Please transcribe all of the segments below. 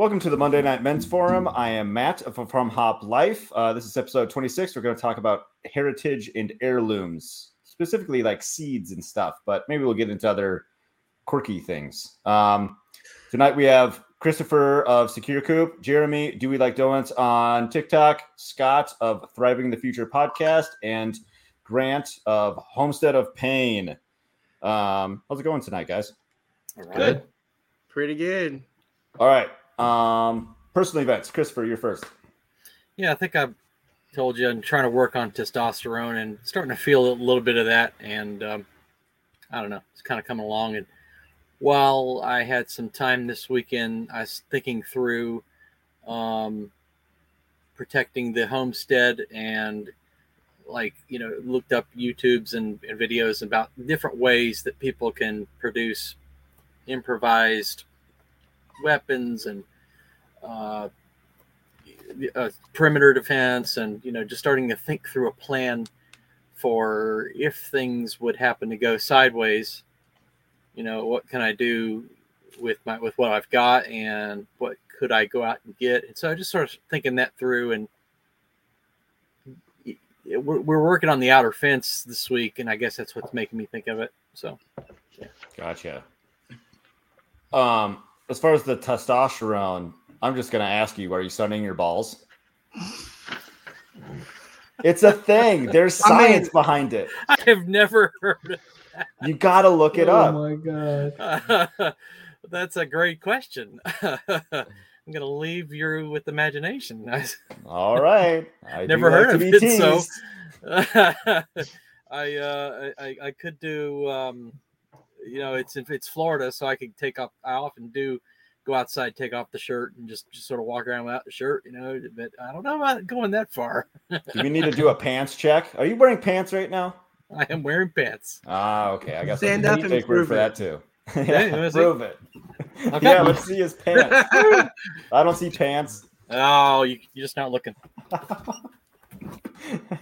Welcome to the Monday Night Men's Forum. I am Matt of FarmHopLife. Uh, this is episode 26. We're going to talk about heritage and heirlooms, specifically like seeds and stuff, but maybe we'll get into other quirky things. Um, tonight we have Christopher of SecureCoop, Jeremy, DeweyLikeDonuts on TikTok, Scott of Thriving in the Future podcast, and Grant of Homestead of Payne. Um, how's it going tonight, guys? Good. Pretty good. All right. Um, personal events. Christopher, you're first. Yeah, I think I told you I'm trying to work on testosterone and starting to feel a little bit of that. And um, I don't know, it's kind of coming along. And while I had some time this weekend, I was thinking through um, protecting the homestead and like you know looked up YouTubes and, and videos about different ways that people can produce improvised weapons and uh, perimeter defense, and you know, just starting to think through a plan for if things would happen to go sideways. You know, what can I do with my with what I've got, and what could I go out and get? And so I just started thinking that through, and we're, we're working on the outer fence this week, and I guess that's what's making me think of it. So, yeah. Gotcha. Um, as far as the testosterone, I'm just gonna ask you: Are you sunning your balls? It's a thing. There's science I mean, behind it. I have never heard of that. You gotta look it oh up. Oh my god. That's a great question. I'm gonna leave you with imagination. All right. I Never heard of it, teased. so I, uh, I I could do um, you know, it's it's Florida, so I could take off. I often do go outside, take off the shirt, and just just sort of walk around without the shirt. You know, but I don't know about going that far. do we need to do a pants check? Are you wearing pants right now? I am wearing pants. Ah, okay. I guess stand up and take word for that too. yeah, prove it. Okay. Yeah, let's see his pants. I don't see pants. Oh, you, you're just not looking.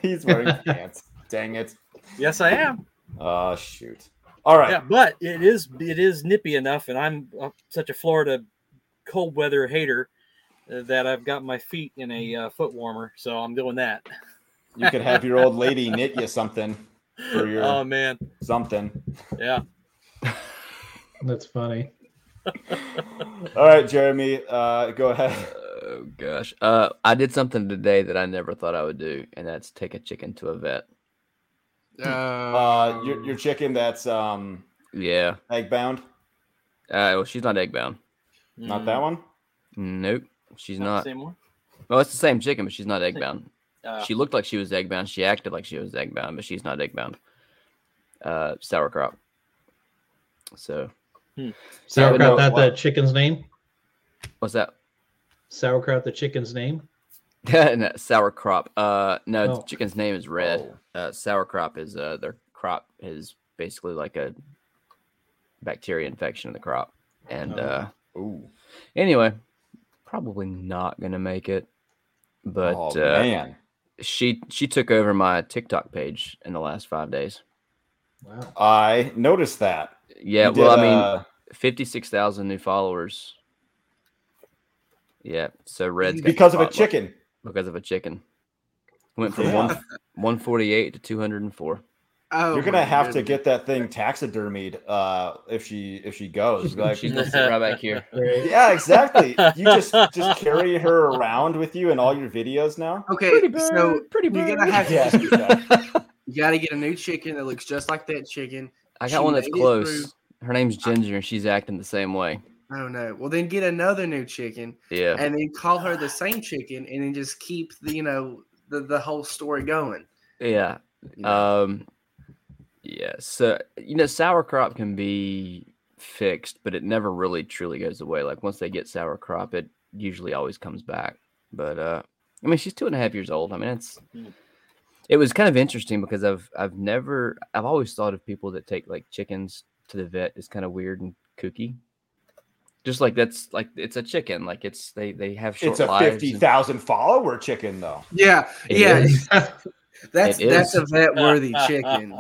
He's wearing pants. Dang it. Yes, I am. Oh shoot. All right. Yeah, but it is it is nippy enough, and I'm such a Florida cold weather hater uh, that I've got my feet in a uh, foot warmer, so I'm doing that. You could have your old lady knit you something for your oh man something. Yeah, that's funny. All right, Jeremy, uh, go ahead. Oh gosh, uh, I did something today that I never thought I would do, and that's take a chicken to a vet. Uh, your your chicken that's um yeah egg bound. Uh, well, she's not egg bound. Not that one. Nope, she's not. not. same one. Well, it's the same chicken, but she's not egg bound. Uh, she looked like she was egg bound. She acted like she was egg bound, but she's not egg bound. Uh, sour crop. So, hmm. sauerkraut. That the chicken's name. What's that? Sauerkraut. The chicken's name. no, sour crop. Uh, no, oh. the chicken's name is red. Oh uh, sour crop is uh, their crop is basically like a bacteria infection in the crop. And uh, Ooh. anyway, probably not gonna make it. But oh, uh, man, she she took over my TikTok page in the last five days. Wow, I noticed that. Yeah, you well, did, I mean, uh... fifty six thousand new followers. Yeah, so Red's because of a chicken. Because of a chicken. Went from yeah. one 148 to 204. Oh, You're gonna have goodness. to get that thing taxidermied uh, if she if she goes. Like, She's gonna sit right back here. Yeah, exactly. You just just carry her around with you in all your videos now. Okay, pretty bird, so pretty bird. you're gonna have to. Yeah. you gotta get a new chicken that looks just like that chicken. I got she one that's close. Her name's Ginger, and she's acting the same way. Oh no! Well, then get another new chicken. Yeah. And then call her the same chicken, and then just keep the you know the, the whole story going. Yeah. You know? Um yeah. So you know, sour crop can be fixed, but it never really truly goes away. Like once they get sour crop, it usually always comes back. But uh I mean she's two and a half years old. I mean it's hmm. it was kind of interesting because I've I've never I've always thought of people that take like chickens to the vet is kind of weird and kooky just like that's like it's a chicken. Like it's they they have short It's a fifty thousand and... follower chicken though. Yeah, yeah. that's that's a vet worthy chicken.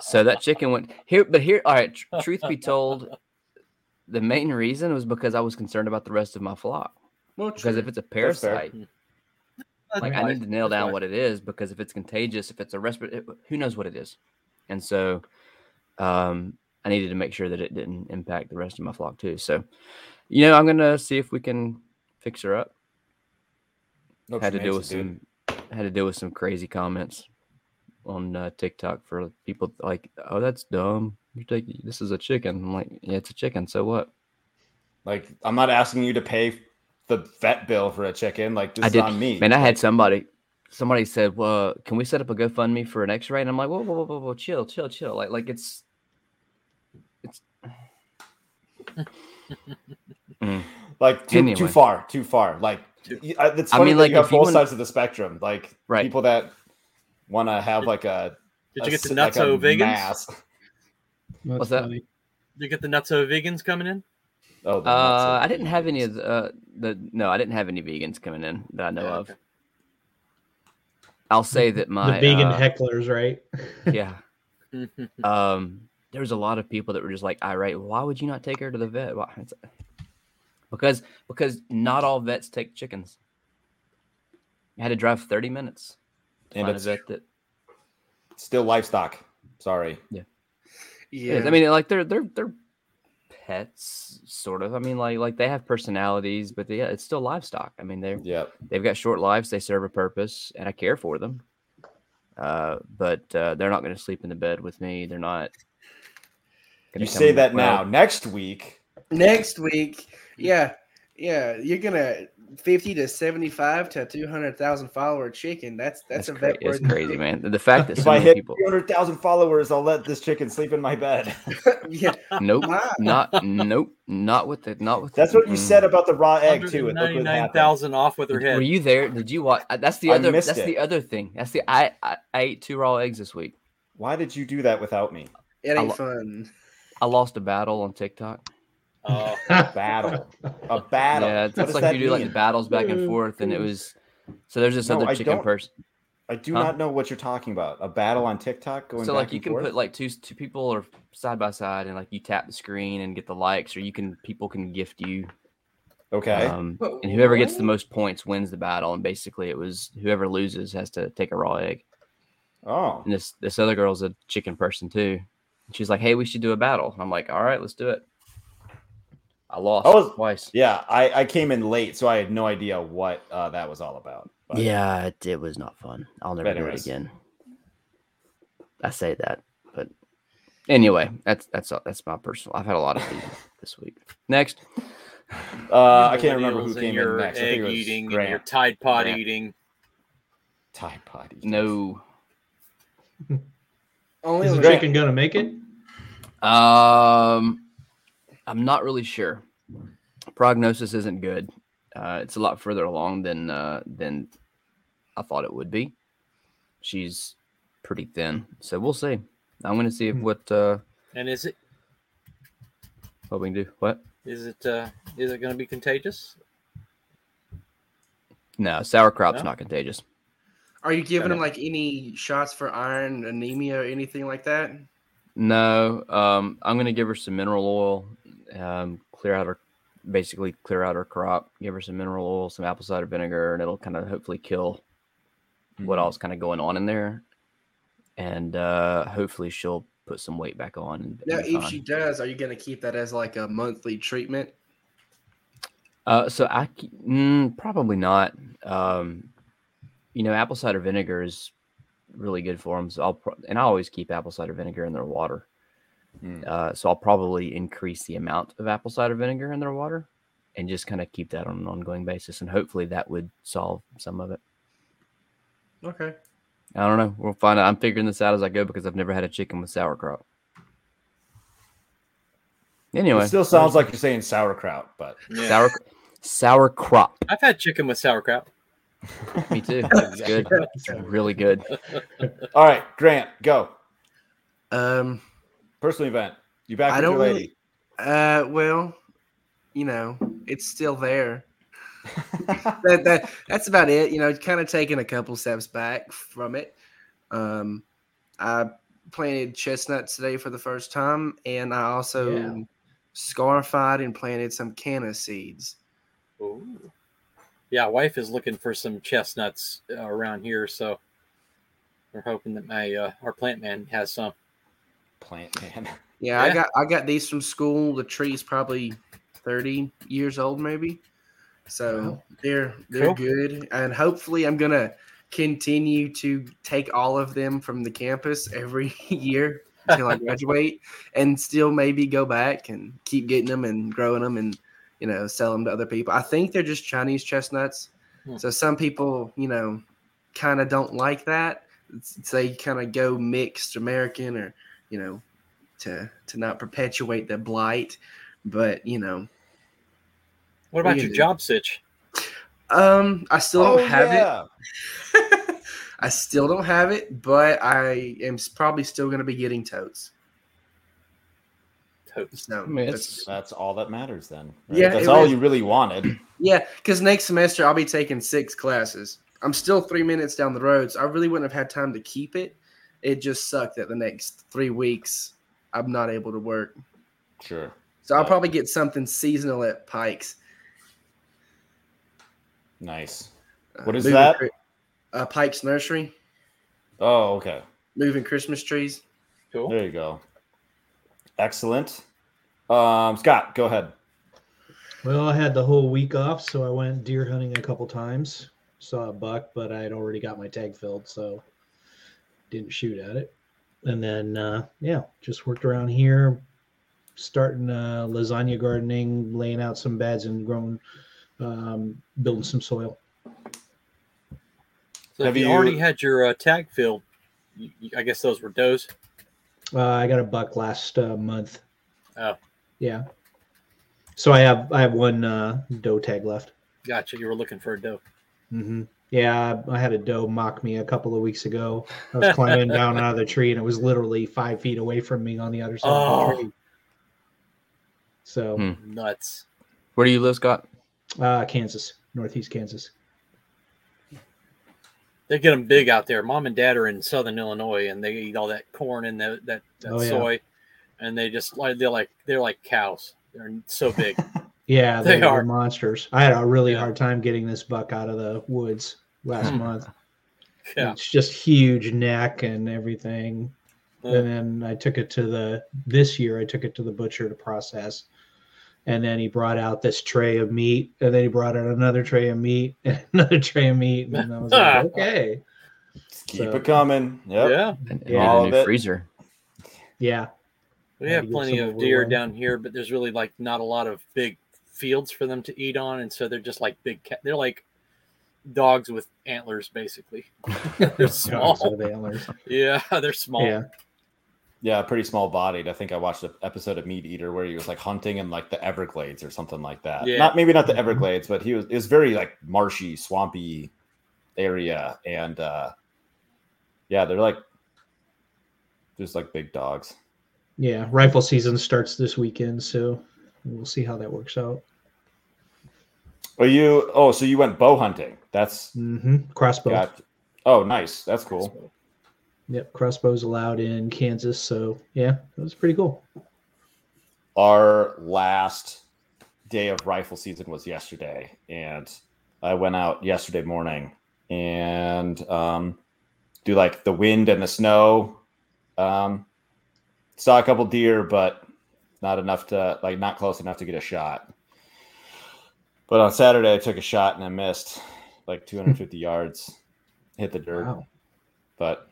So that chicken went here, but here. All right. Tr- truth be told, the main reason was because I was concerned about the rest of my flock. Well, because true. if it's a parasite, like I need to nail down right. what it is because if it's contagious, if it's a respiratory, who knows what it is, and so um, I needed to make sure that it didn't impact the rest of my flock too. So, you know, I'm gonna see if we can fix her up. Hope had to deal with makes it, dude. some had to deal with some crazy comments on uh, TikTok for people like, "Oh, that's dumb. You take this is a chicken." I'm like, "Yeah, it's a chicken. So what?" Like, I'm not asking you to pay the vet bill for a chicken. Like, this I is did. on me. Man, I had somebody. Somebody said, "Well, can we set up a GoFundMe for an X-ray?" And I'm like, "Whoa, whoa, whoa, whoa, whoa chill, chill, chill." Like, like it's, it's. Mm. like too, too far, too far. Like, Too- y- uh, it's I funny mean, like, you have both sides of the spectrum. Like, Right. people that want to have like a. Did a you get the s- like vegans? mass. That's What's that? funny. Did you get the nutso vegans coming in? Oh, Uh, I didn't have any of the, uh, the. No, I didn't have any vegans coming in that I know Yeah, of. okay. I'll say that my the vegan uh, hecklers, right? yeah. um, there was a lot of people that were just like irate. Why would you not take her to the vet? Why? It's, because because not all vets take chickens. I had to drive thirty minutes to And find a it's vet that. still livestock. Sorry. yeah. is. I mean, like they're they're they're pets, sort of. I mean, like like they have personalities, but they, yeah, it's still livestock. I mean, they're Yeah. they've got short lives. They serve a purpose, and I care for them. Uh, but uh, they're not going to sleep in the bed with me. They're not. You say that well, now. Next week, Next week, yeah, yeah, you're gonna fifty to seventy-five to two hundred thousand follower chicken. That's that's, That's, a cra- vet it's crazy, man. The fact that if so I hit people. 300,000 followers, I'll let this chicken sleep in my bed. yeah, Nope, Wow. not nope, not with the not with. That's what you mm. said about the raw egg too. It looked what happened. 199,000 off with her head. Were you there? Did you watch? uh, That's the other. That's it. the other thing. That's the. I, I I ate two raw eggs this week. Why did you do that without me? it I ain't lo- fun. I lost a battle on TikTok. Oh, Battle. A battle. Yeah, it's, it's like that you do like mean? the battles back and forth, and it was. So there's this No, other I chicken person. I do Huh? not know what you're talking about. A battle on TikTok going So back like you and can forth? put like two two people or side by side, and like you tap the screen and get the likes, or you can people can gift you. okay. Um, and whoever gets the most points wins the battle. And basically, it was whoever loses has to take a raw egg. oh. And this this other girl's a chicken person too. She's like, "Hey, we should do a battle." And I'm like, "All right, let's do it." I lost I was- twice. Yeah, I, I came in late, so I had no idea what uh, that was all about. But Yeah, it, it was not fun. I'll never do it again. I say that, but anyway, that's that's that's my personal. I've had a lot of these this week. Next, Uh, I can't remember who came your in next. I think Egg it was eating and Grant. your Tide Pod Grant. eating. Tide Pod. eaters. no. Only Is the chicken gonna make it? Um, I'm not really sure. Prognosis isn't good. Uh, it's a lot further along than uh, than I thought it would be. She's pretty thin, so we'll see. I'm going to see if Hmm. what uh, And is it what we can do. What? is it uh, is it going to be contagious? No, sour crop's No? not contagious. Are you giving Kinda. them like any shots for iron, anemia, or anything like that? No, um, I'm gonna give her some mineral oil, um, clear out her, basically clear out her crop. Give her some mineral oil, some apple cider vinegar, and it'll kind of hopefully kill what Mhm. else kind of going on in there, and uh, hopefully she'll put some weight back on. Now, if fine. she does, are you going to keep that as like a monthly treatment? Uh, so I mm, probably not. Um, you know, apple cider vinegar is really good for them. So I'll pro- and I always keep apple cider vinegar in their water. Mm. Uh, so I'll probably increase the amount of apple cider vinegar in their water, and just kind of keep that on an ongoing basis, and hopefully that would solve some of it. Okay. I don't know. We'll find out. I'm figuring this out as I go because I've never had a chicken with sour crop. Anyway, It still sounds like you're saying sauerkraut, but Yeah. sour sauerkraut. I've had chicken with sauerkraut. Me too. It's good. It's really good. all right, Grant, go. Um. Personal event. You back I with your don't lady. Uh. Well, you know, it's still there. that, that that's about it. You know, kind of taking a couple steps back from it. Um, I planted chestnuts today for the first time, and I also Yeah. scarified and planted some canna seeds. Ooh. yeah, wife is looking for some chestnuts uh, around here, so we're hoping that my uh, our plant man has some. Plant man. Yeah, I got I got these from school. The tree's probably thirty years old, maybe. So they're they're Cool. good, and hopefully, I'm gonna continue to take all of them from the campus every year until I graduate, and still maybe go back and keep getting them and growing them and you know sell them to other people. I think they're just Chinese chestnuts. Hmm. So some people, you know, kind of don't like that. It's- They kind of go mixed American or you know to to not perpetuate the blight. But you know, What about your do? job sitch? um, I still don't have Oh, yeah. it. I still don't have it, but I am probably still going to be getting totes. Totes. So I mean, that's- That's all that matters then. right? Yeah, That's all was- you really wanted. yeah, because next semester I'll be taking six classes. I'm still three minutes down the road, so I really wouldn't have had time to keep it. It just sucked that the next three weeks I'm not able to work. Sure. So I'll probably get something seasonal at Pikes. Nice. Uh, What is moving that? cri- Uh, Pikes Nursery, Oh, okay. moving Christmas trees. Cool. There you go. Excellent. Um, Scott, go ahead. Well, I had the whole week off, so I went deer hunting a couple times. Saw a buck, but I had already got my tag filled, so didn't shoot at it. And then, uh, yeah, just worked around here, starting uh, lasagna gardening, laying out some beds and growing, um, building some soil. So Have you, you- already had your uh, tag filled, you, you- I guess those were does. Uh, I got a buck last uh, month. Oh. yeah. So I have I have one uh, doe tag left. Gotcha. You were looking for a doe. hmm Yeah, I had a doe mock me a couple of weeks ago. I was climbing down out of the tree, and it was literally five feet away from me on the other side of Oh. the tree. So, Hmm. Nuts. Where do you live, Scott? uh, Kansas, Northeast Kansas. They get them big out there. Mom and dad are in southern Illinois, and they eat all that corn and that that, that Oh, yeah. soy, and they just like they're like they're like cows. They're so big. Yeah, They they, are. are monsters. I had a really Yeah. hard time getting this buck out of the woods last Hmm. month. yeah. It's just huge neck and everything. Uh, and then I took it to the this year I took it to the butcher to process. And then he brought out this tray of meat, and then he brought out another tray of meat, and another tray of meat, and I was like, okay, Just keep So- it coming. Yep. Yeah. And, and Yeah. All a of it. freezer. yeah, We have plenty some of away. deer down here, but there's really like not a lot of big fields for them to eat on, and so they're just like big. Ca- they're like dogs with antlers, basically. they're small. with antlers. Yeah, they're small. Yeah, Yeah, pretty small bodied. I think I watched an episode of MeatEater where he was like hunting in like the Everglades or something like that. Yeah. Not maybe not the Mhm. Everglades, but he was it was very like marshy, swampy area. And uh yeah, they're like just like big dogs. yeah. Rifle season starts this weekend, so we'll see how that works out. Oh you oh, so you went bow hunting. That's hmm Crossbow. got oh nice. That's cool. Yep, crossbows allowed in Kansas, so yeah, that was pretty cool. our last day of rifle season was yesterday and i went out yesterday morning and um do like the wind and the snow um saw a couple deer but not enough to like not close enough to get a shot but on saturday i took a shot and i missed like 250 yards hit the dirt Wow. but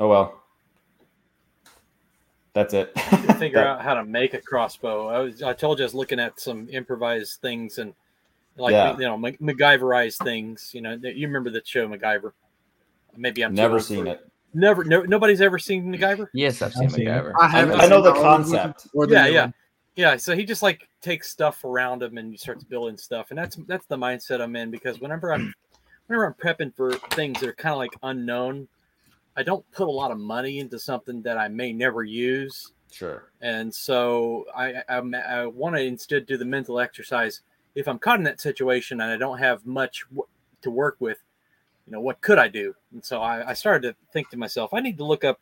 oh well that's it figure That- out how to make a crossbow. I was I told you I was looking at some improvised things and like Yeah. you know Ma- MacGyverized things. You know, you remember the show MacGyver? Maybe I'm never seen for it Never, no, nobody's ever seen MacGyver. Yes, I've seen I've seen. MacGyver. I I know the all of them concept. or the Yeah, new yeah. Yeah, so he just like takes stuff around him and he starts building stuff, and that's that's the mindset I'm in because whenever I'm whenever I'm prepping for things that are kind of like unknown, I don't put a lot of money into something that I may never use. sure And so I I, I want to instead do the mental exercise. If I'm caught in that situation and I don't have much w- to work with, you know, what could I do? And so I, I started to think to myself, I need to look up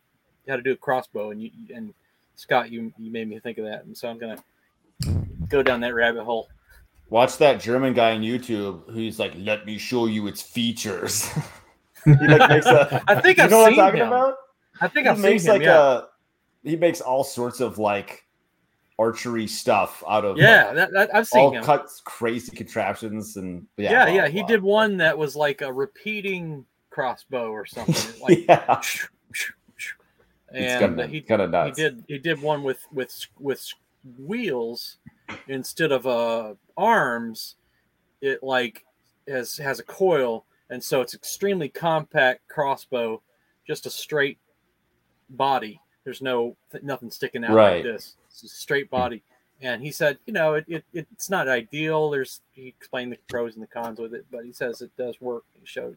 how to do a crossbow. And you and Scott, you you made me think of that. And so I'm gonna go down that rabbit hole. Watch that German guy on YouTube who's like, "Let me show you its features." he like makes a. I think you I've know what I'm talking him. about? I think he I've makes seen him. like yeah. a. He makes all sorts of like archery stuff out of yeah, that, that, I've seen all him. cuts crazy contraptions and yeah yeah, blah, yeah. blah, He blah. did one that was like a repeating crossbow or something. Like, yeah, and kind of he kind of he did he did one with with with wheels instead of uh arms. It like has has a coil and so it's extremely compact crossbow just a straight body. There's no nothing sticking out Right. like this. It's a straight body. And he said you know it, it, it's not ideal. There's he explained the pros and the cons with it but he says it does work. He showed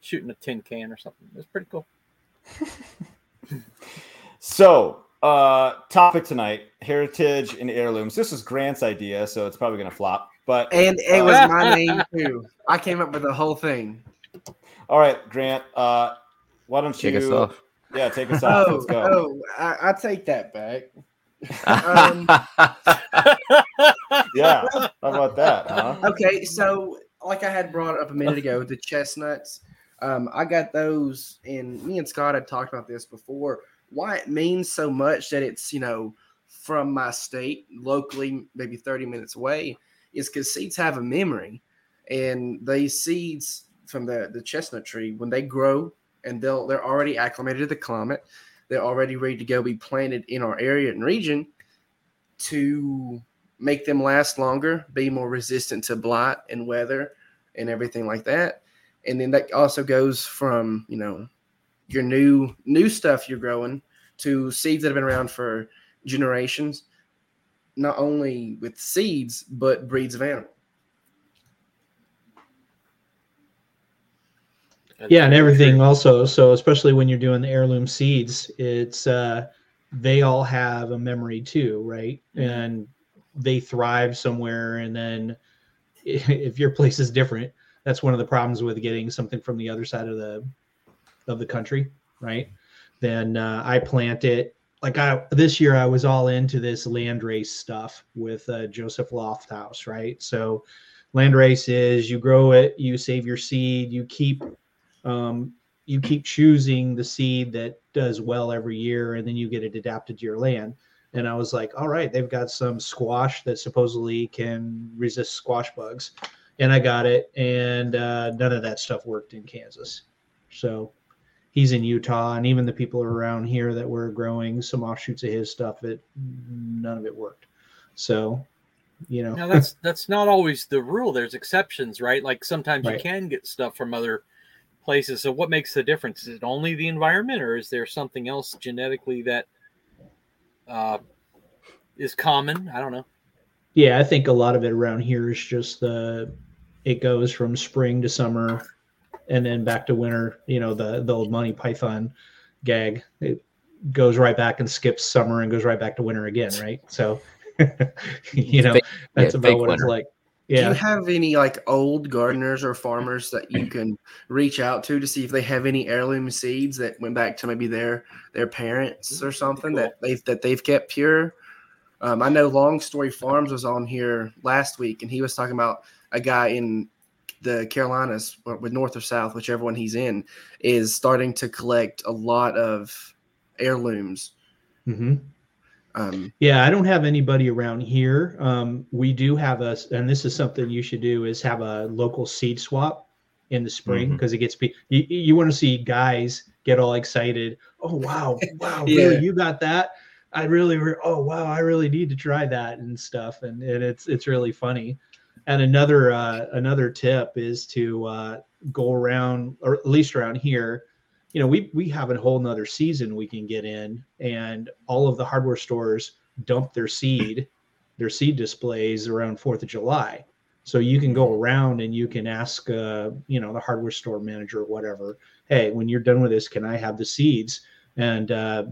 shooting a tin can or something. It's pretty cool So, uh, topic tonight: heritage and heirlooms. This is Grant's idea, so it's probably gonna flop. But And it was my name too. I came up with the whole thing. all right, Grant. Uh, why don't Kick you? us off. Yeah, take us off. Oh, Let's go. oh, I, I take that back. Um, Yeah, how about that? Huh? Okay, so like I had brought up a minute ago, the chestnuts. Um, I got those, and me and Scott had talked about this before. Why it means so much that it's you know from my state, locally, maybe thirty minutes away, is because seeds have a memory, and these seeds from the the chestnut tree when they grow and they'll they're already acclimated to the climate, they're already ready to go be planted in our area and region to make them last longer, be more resistant to blight and weather and everything like that. And then that also goes from, you know, your new new stuff you're growing to seeds that have been around for generations, not only with seeds, but breeds of animal. yeah and everything also. So especially when you're doing the heirloom seeds it's uh they all have a memory too right? And they thrive somewhere and then if your place is different that's one of the problems with getting something from the other side of the of the country right? Then uh, i plant it like i this year i was all into this land race stuff with uh, joseph lofthouse right? So land race is you grow it you save your seed you keep um, you keep choosing the seed that does well every year and then you get it adapted to your land. And i was like all right they've got some squash that supposedly can resist squash bugs and i got it and uh, none of that stuff worked in kansas so he's in utah and even the people around here that were growing some offshoots of his stuff it none of it worked so you know Now that's that's not always the rule. There's exceptions, right? Like sometimes Right. you can get stuff from other places. So what makes the difference? Is it only the environment, or is there something else genetically that uh, is common? I don't know. Yeah, I think a lot of it around here is just the it goes from spring to summer and then back to winter. You know, the the old Monty Python gag. It goes right back and skips summer and goes right back to winter again, right? So you know, Fake- that's yeah, about fake what it's winter. like. Do you have any like old gardeners or farmers that you can reach out to to see if they have any heirloom seeds that went back to maybe their their parents or something that they've that they've kept pure? Um, I know Long Story Farms was on here last week, and he was talking about a guy in the Carolinas, with North or South, whichever one he's in, is starting to collect a lot of heirlooms. hmm Um, Yeah, I don't have anybody around here. Um, we do have a, and this is something you should do is have a local seed swap in the spring because it gets pe- you, you want to see guys get all excited. Oh wow, wow, Yeah. really? You got that? I really, re- oh wow, I really need to try that and stuff, and, and it's it's really funny. And another uh, another tip is to uh, go around, or at least around here, you know, we we have a whole nother season we can get in, and all of the hardware stores dump their seed, their seed displays around Fourth of July. So you can go around and you can ask, uh, you know, the hardware store manager or whatever, hey, when you're done with this, can I have the seeds? And uh,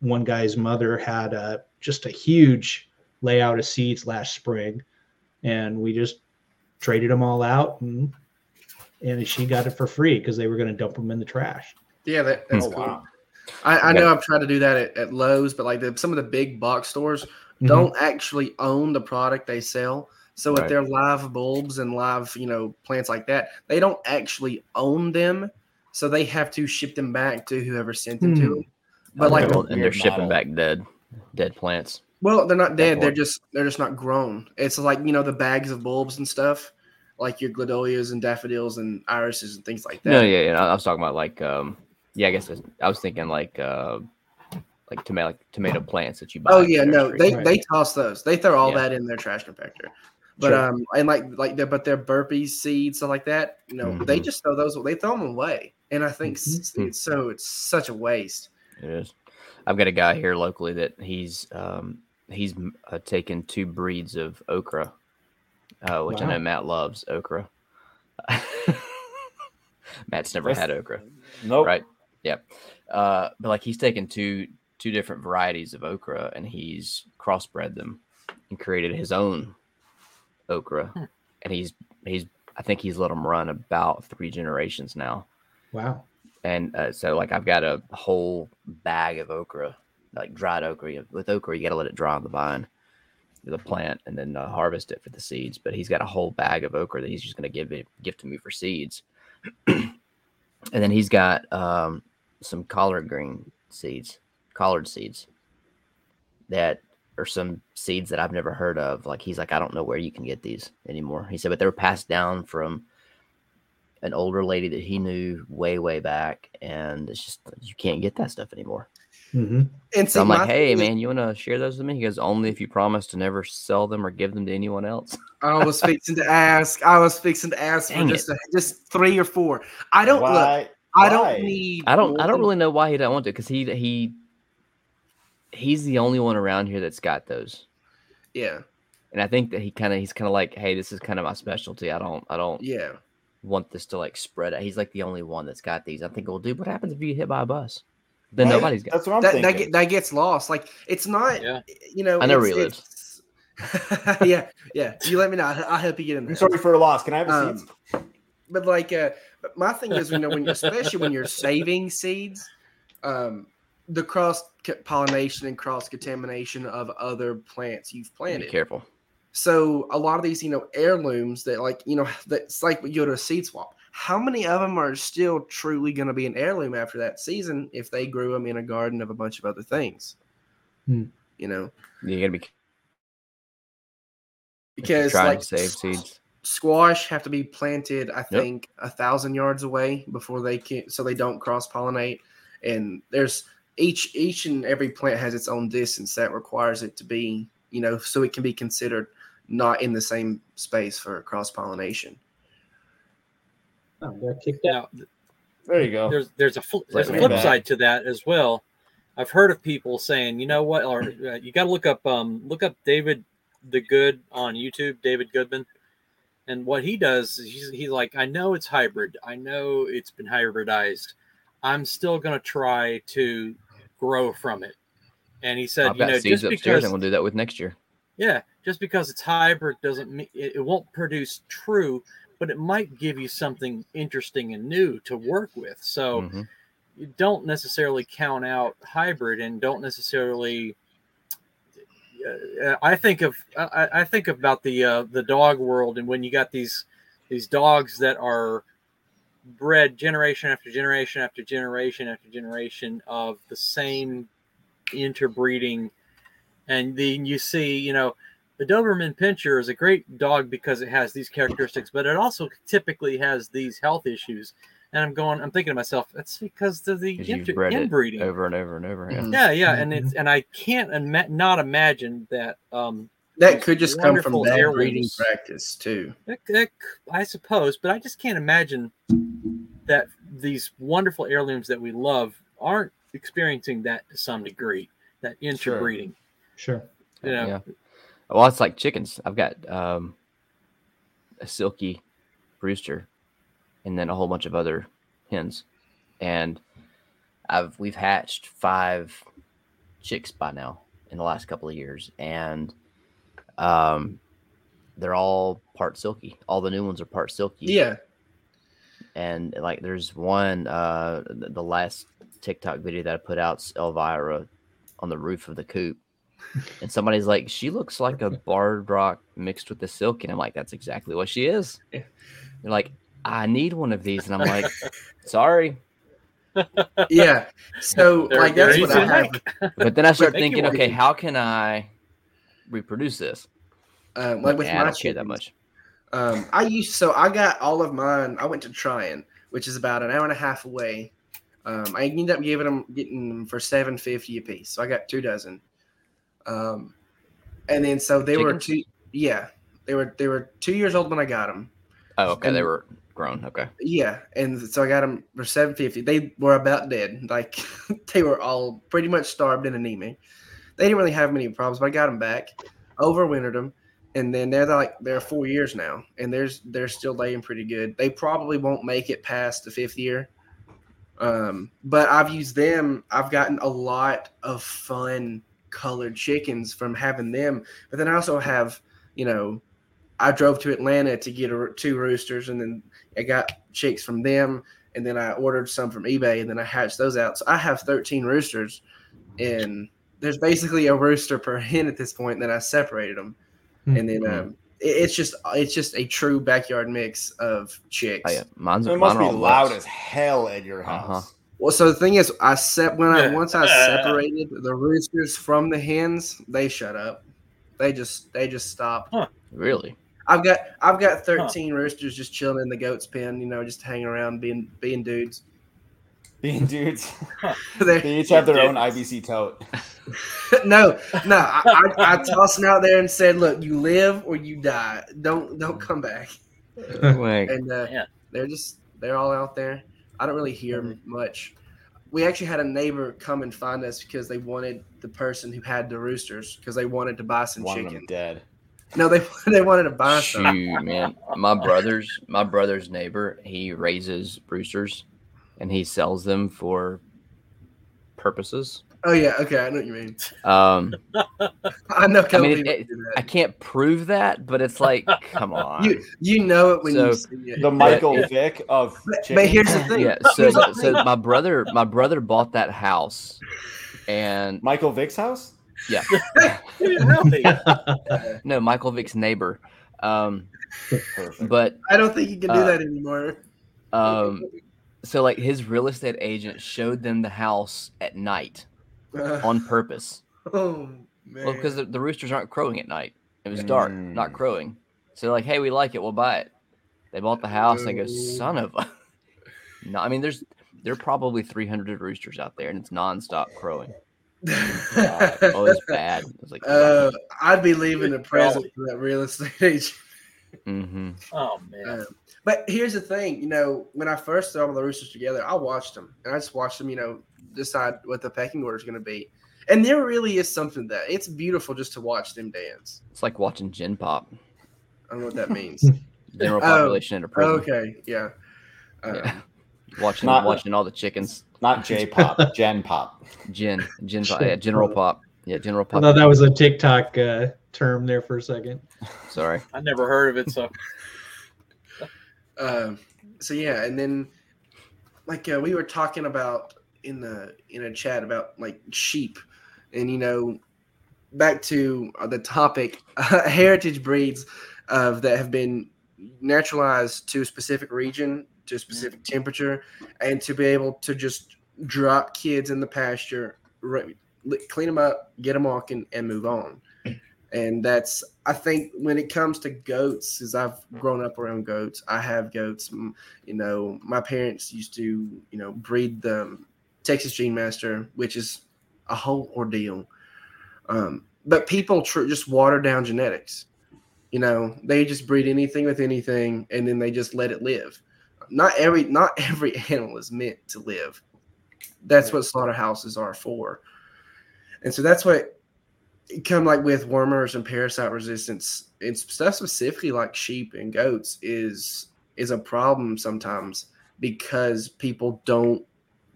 one guy's mother had uh, just a huge layout of seeds last spring, and we just traded them all out, and and she got it for free because they were going to dump them in the trash. yeah, that, that's Oh cool. wow. I, I Okay. know I've tried to do that at, at Lowe's, but like the, some of the big box stores Mm-hmm. don't actually own the product they sell. So if Right. they're live bulbs and live, you know, plants like that, they don't actually own them. So they have to ship them back to whoever sent them to Hmm. them. But like, and they're weird shipping model. back dead, dead plants. Well, they're not dead. They're just they're just not grown. It's like you know the bags of bulbs and stuff, like your gladolias and daffodils and irises and things like that. No, yeah, yeah. I was talking about like, um, yeah, I guess I was- thinking like, uh, like tomato, like tomato plants that you buy. Oh the yeah, no, they Right. they toss those. They throw all Yeah. that in their trash compactor. But Sure. um, and like like their but their burpees, seeds, stuff like that. You know, they Mhm. just throw those. They throw them away, and I think Mhm. it's so it's such a waste. It is. I've got a guy here locally that he's um, he's uh, taken two breeds of okra, uh, which I know Matt loves okra. Matt's never That's- had okra, Nope. right? Yeah. Uh, but like he's taken two two different varieties of okra and he's crossbred them and created his own okra, and he's he's I think he's let them run about three generations now Wow. and uh, so like I've got a whole bag of okra, like dried okra. With okra, you got to let it dry on the vine, the plant, and then uh, harvest it for the seeds. But he's got a whole bag of okra that he's just going to give it, give to me for seeds. and then he's got um, some collard green seeds, collard seeds that are some seeds that I've never heard of. Like he's like, I don't know where you can get these anymore. He said, but they were passed down from an older lady that he knew way, way back, and it's just you can't get that stuff anymore. Hmm And see, So I'm like, hey man, you want to share those with me? He goes, only if you promise to never sell them or give them to anyone else. I was fixing to ask. I was fixing to ask Dang for just a, just three or four. I don't look. Why? I don't need. I don't, more I don't really know why he don't want to, because he, he, he's the only one around here that's got those, Yeah, and I think that he kind of, he's kind of like, hey, this is kind of my specialty. I don't, I don't yeah. want this to like spread out. He's like the only one that's got these. I think, well, dude, what happens if you get hit by a bus? Then Right? nobody's got. That's what I'm that that, thinking. get, that gets lost. Like it's not. Yeah. You know. I know it's- where he lives. it's- yeah, yeah. You let me know. I'll I'll help you get in there. I'm sorry for a loss. Can I have a Um, seat? but like uh my thing is you know when especially when you're saving seeds um the cross pollination and cross contamination of other plants you've planted. Be careful. so a lot of these you know heirlooms that like you know that's like when you go to a seed swap how many of them are still truly going to be an heirloom after that season if they grew them in a garden of a bunch of other things? Hmm. you know? You gotta be because trying like to save seeds. squash have to be planted i think a thousand yards away before they can so they don't cross pollinate. And there's each each and every plant has its own distance that requires it to be you know so it can be considered not in the same space for cross pollination Oh, they're kicked out. Now, There you go. there's there's a fl- there's a flip back. side to that as well. I've heard of people saying, you know what, or uh, you got to look up um look up David the Good on YouTube, David Goodman, and what he does is he's, he's like, I know it's hybrid, I know it's been hybridized, I'm still gonna try to grow from it. And he said, I've you know, seeds just upstairs. because I'm gonna do that with next year. yeah, just because it's hybrid doesn't mean it, it won't produce true, but it might give you something interesting and new to work with. So Mhm. you don't necessarily count out hybrid and don't necessarily. Uh, I think of I, I think about the uh, the dog world and when you got these these dogs that are bred generation after generation after generation after generation of the same interbreeding and then you see you know the doberman pinscher is a great dog because it has these characteristics but it also typically has these health issues and i'm going i'm thinking to myself that's because of the 'Cause you've inter- inbreeding over and over and over. Yeah. Mhm. yeah yeah and it's and i can't ima- not imagine that um that could just come from wonderful bad breeding practice too That, that c- I suppose, but I just can't imagine that these wonderful heirlooms that we love aren't experiencing that to some degree. That interbreeding, Sure. you know. Yeah. Well, it's like chickens. I've got um, a Silkie rooster, and then a whole bunch of other hens, and I've we've hatched five chicks by now in the last couple of years, and um, they're all part Silkie. All the new ones are part Silkie. yeah and like there's one uh the, the last TikTok video that I put out Elvira on the roof of the coop And somebody's like, she looks like a barred rock mixed with the silk. And I'm like, that's exactly what she is. Yeah. They're like, I need one of these. And I'm like, sorry. Yeah. So They're- like that's what I to have. make. But then I start thinking, okay, Morgan. how can I reproduce this? Um, like with Yeah, I my don't care that much. Um, I used so I got all of mine. I went to Tryon, which is about an hour and a half away. Um, I ended up giving them getting them for seven fifty a piece. So I got two dozen. Um, and then so they were two. Yeah, they were they were two years old when I got them. Oh, okay. They were grown. Okay. Yeah, and so I got them for seven fifty. They were about dead. Like they were all pretty much starved and anemic. They didn't really have many problems, but I got them back, overwintered them, and then they're like they're four years now, and there's they're still laying pretty good. They probably won't make it past the fifth year. Um, but I've used them. I've gotten a lot of fun colored chickens from having them. But then I also have, you know, I drove to Atlanta to get a, two roosters, and then I got chicks from them, and then I ordered some from eBay, and then I hatched those out. So I have 13 roosters, and there's basically a rooster per hen at this point. And then I separated them, and then um, it, it's just it's just a true backyard mix of chicks. Oh, yeah. Mine's, So it must mine be loud mucks. as hell at your house. Uh-huh. Well, so the thing is, I set when I once I separated the roosters from the hens, they shut up. They just they just stop. Really? I've got I've got 13 roosters just chilling in the goat's pen, you know, just hanging around being being dudes. Being dudes, They're- each have their own IBC tote. no, no, I, I, I tossed them out there and said, "Look, you live or you die. Don't don't come back." Like, And uh, Yeah. they're just they're all out there. I don't really hear mm-hmm. much. We actually had a neighbor come and find us because they wanted the person who had the roosters because they wanted to buy some One of them chicken. dead. No, they they wanted to buy Shoot, some. man. My brother's my brother's neighbor, he raises roosters and he sells them for purposes. Oh yeah, okay, I know what you mean. Um, I know a couple mean, people it- I can't prove that, but it's like, come on. You you know it when you see it. The Michael yeah. Vick of But- but here's the thing. yeah, so the so my brother my brother bought that house and Michael Vick's house. yeah, no, Michael Vick's neighbor. Um, Perfect. but I don't think you can do Uh, that anymore. um, so like his real estate agent showed them the house at night on purpose. oh man. Well, because the, the roosters aren't crowing at night. It was dark, not Mm. crowing. So they're like, hey, we like it, we'll buy it. They bought the house. I go, son of a. No, I mean, there's there are probably 300 roosters out there, and it's nonstop crowing. Oh, it's bad. It was like, uh, I'd be leaving a present for that real estate agent. hmm Oh man. Uh, but here's the thing, you know, when I first threw all the roosters together, I watched them and I just watched them, you know, decide what the pecking order is going to be. And there really is something that it's beautiful just to watch them dance. It's like watching Gen Pop, I don't know what that means. general Oh, population in a prison. okay, yeah. Um, Yeah. Watching Not- watching all the chickens. Not J pop, Gen pop. Gen Gen Pop, yeah, General Pop. Yeah, General Pop. I Pop. thought that was a TikTok uh, term there for a second. Sorry. I never heard of it, so Um, so yeah, and then like uh, we were talking about in the in a chat about like sheep, and you know, back to uh, the topic, heritage breeds of that have been naturalized to a specific region, to a specific temperature, and to be able to just drop kids in the pasture, re- clean them up, get them walking, and move on. And that's, I think, when it comes to goats, because I've grown up around goats, I have goats. You know, my parents used to, you know, breed the Texas Gene Master, which is a whole ordeal. Um, but people tr- just water down genetics. You know, they just breed anything with anything, and then they just let it live. Not every not every animal is meant to live. That's Right. what slaughterhouses are for. And so that's what come like with wormers and parasite resistance and stuff specifically like sheep and goats is is a problem sometimes because people don't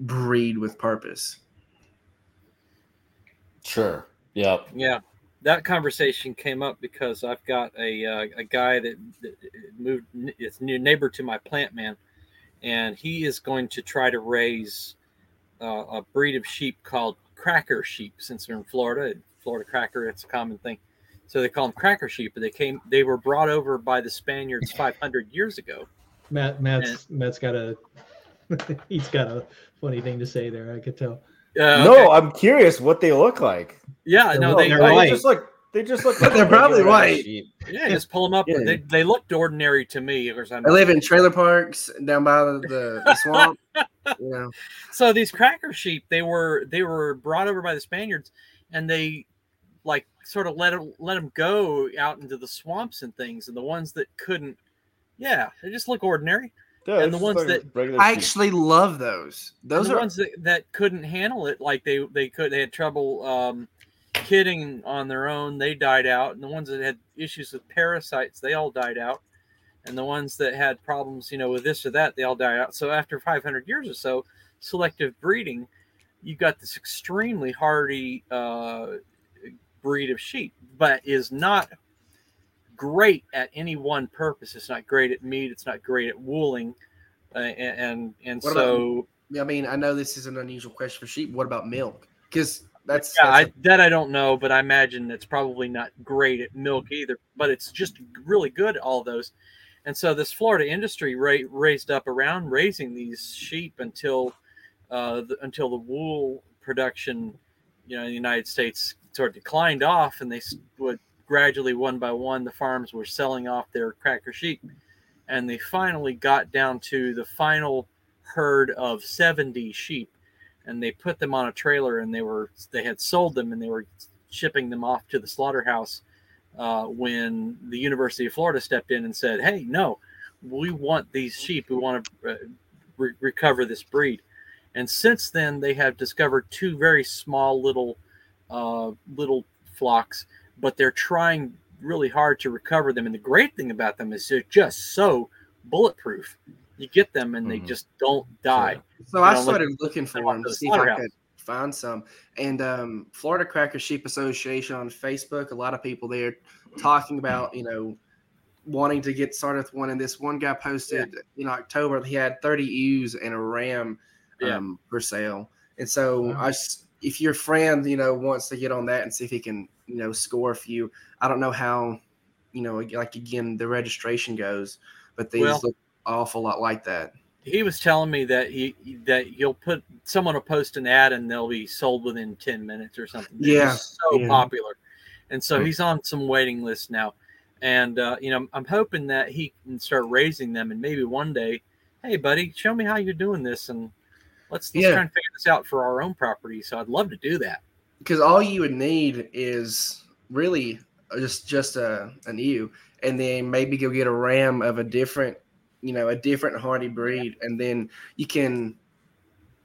breed with purpose. Sure. Yep. yeah. That conversation came up because I've got a uh, a guy that, that moved. It's new neighbor to my plant man, and he is going to try to raise uh, a breed of sheep called cracker sheep. Since they're in Florida, Florida cracker. It's a common thing. So they call them cracker sheep. But they came. They were brought over by the Spaniards 500 years ago. Matt Matt's Matt's got a he's got a funny thing to say there. I could tell. Uh, No, okay. I'm curious what they look like. yeah, They're no, white. they, They're white. just look. They just look. But they're probably regular white. sheep. yeah, just pull them up. Yeah. They, they looked ordinary to me. Of course, I'm They live in trailer parks down by the, the, the swamp. you know, so these cracker sheep they were they were brought over by the spaniards and they like sort of let it, let them go out into the swamps and things and the ones that couldn't yeah they just look ordinary Yeah, And the ones like that- regular I sheep. actually love those. Those and the are ones that, that couldn't handle it like they they could they had trouble um kidding on their own they died out and the ones that had issues with parasites they all died out and the ones that had problems you know with this or that they all died out so after 500 years or so selective breeding you got this extremely hardy uh, breed of sheep but is not great at any one purpose it's not great at meat it's not great at wooling uh, and and, and What about- so I mean, I know this is an unusual question for sheep. What about milk? Because that's, Yeah, I, that's that I don't know, but I imagine it's probably not great at milk either. But it's just really good at all those. And so this Florida industry ra- raised up around raising these sheep until uh, the, until the wool production, you know, in the United States sort of declined off, and they would gradually, one by one, the farms were selling off their cracker sheep, and they finally got down to the final herd of 70 sheep and they put them on a trailer and they were they had sold them and they were shipping them off to the slaughterhouse uh, when the University of Florida stepped in and said, "Hey, no, we want these sheep. We want to uh, re- recover this breed." And since then, they have discovered two very small little uh, little flocks, but they're trying really hard to recover them. And the great thing about them is they're just so bulletproof. You get them and they Mhm. just don't die. so. I know, look- started looking for them to to see if I could find some. And um, Florida Cracker Sheep Association on Facebook, a lot of people there talking about, you know, wanting to get started with one. And this one guy posted in October, he had 30 ewes and a ram Yeah. um, for sale. And so Wow. I, s- if your friend, you know, wants to get on that and see if he can, you know, score a few, I don't know how, you know, like again, the registration goes, but these Well- look awful lot like that. he was telling me that he that you'll put someone will post an ad and they'll be sold within 10 minutes or something They're Yeah, so yeah. popular and so Hmm. he's on some waiting list now and uh, you know i'm hoping that he can start raising them and maybe one day hey buddy show me how you're doing this and let's, let's Yeah. try and figure this out for our own property so i'd love to do that because all you would need is really just just a an ewe, and then maybe go get a ram of a different, you know, a different hardy breed, and then you can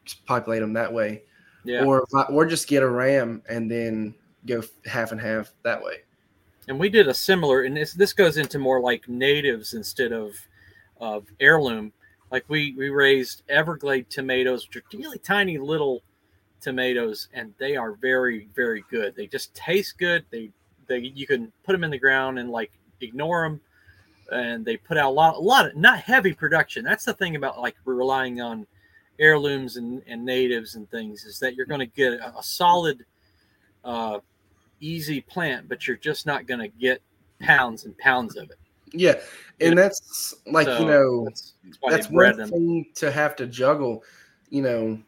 just populate them that way, yeah or or just get a ram and then go half and half that way. and we did a similar and this this goes into more like natives instead of of heirloom like we we raised everglade tomatoes which are really tiny little tomatoes and they are very very good. They just taste good. They they you can put them in the ground and like ignore them and they put out a lot a lot of not heavy production. That's the thing about like relying on heirlooms and, and natives and things is that you're going to get a, a solid uh, easy plant, but you're just not going to get pounds and pounds of it. Yeah, and that's like So you know that's, that's that's one them. thing to have to juggle. You know,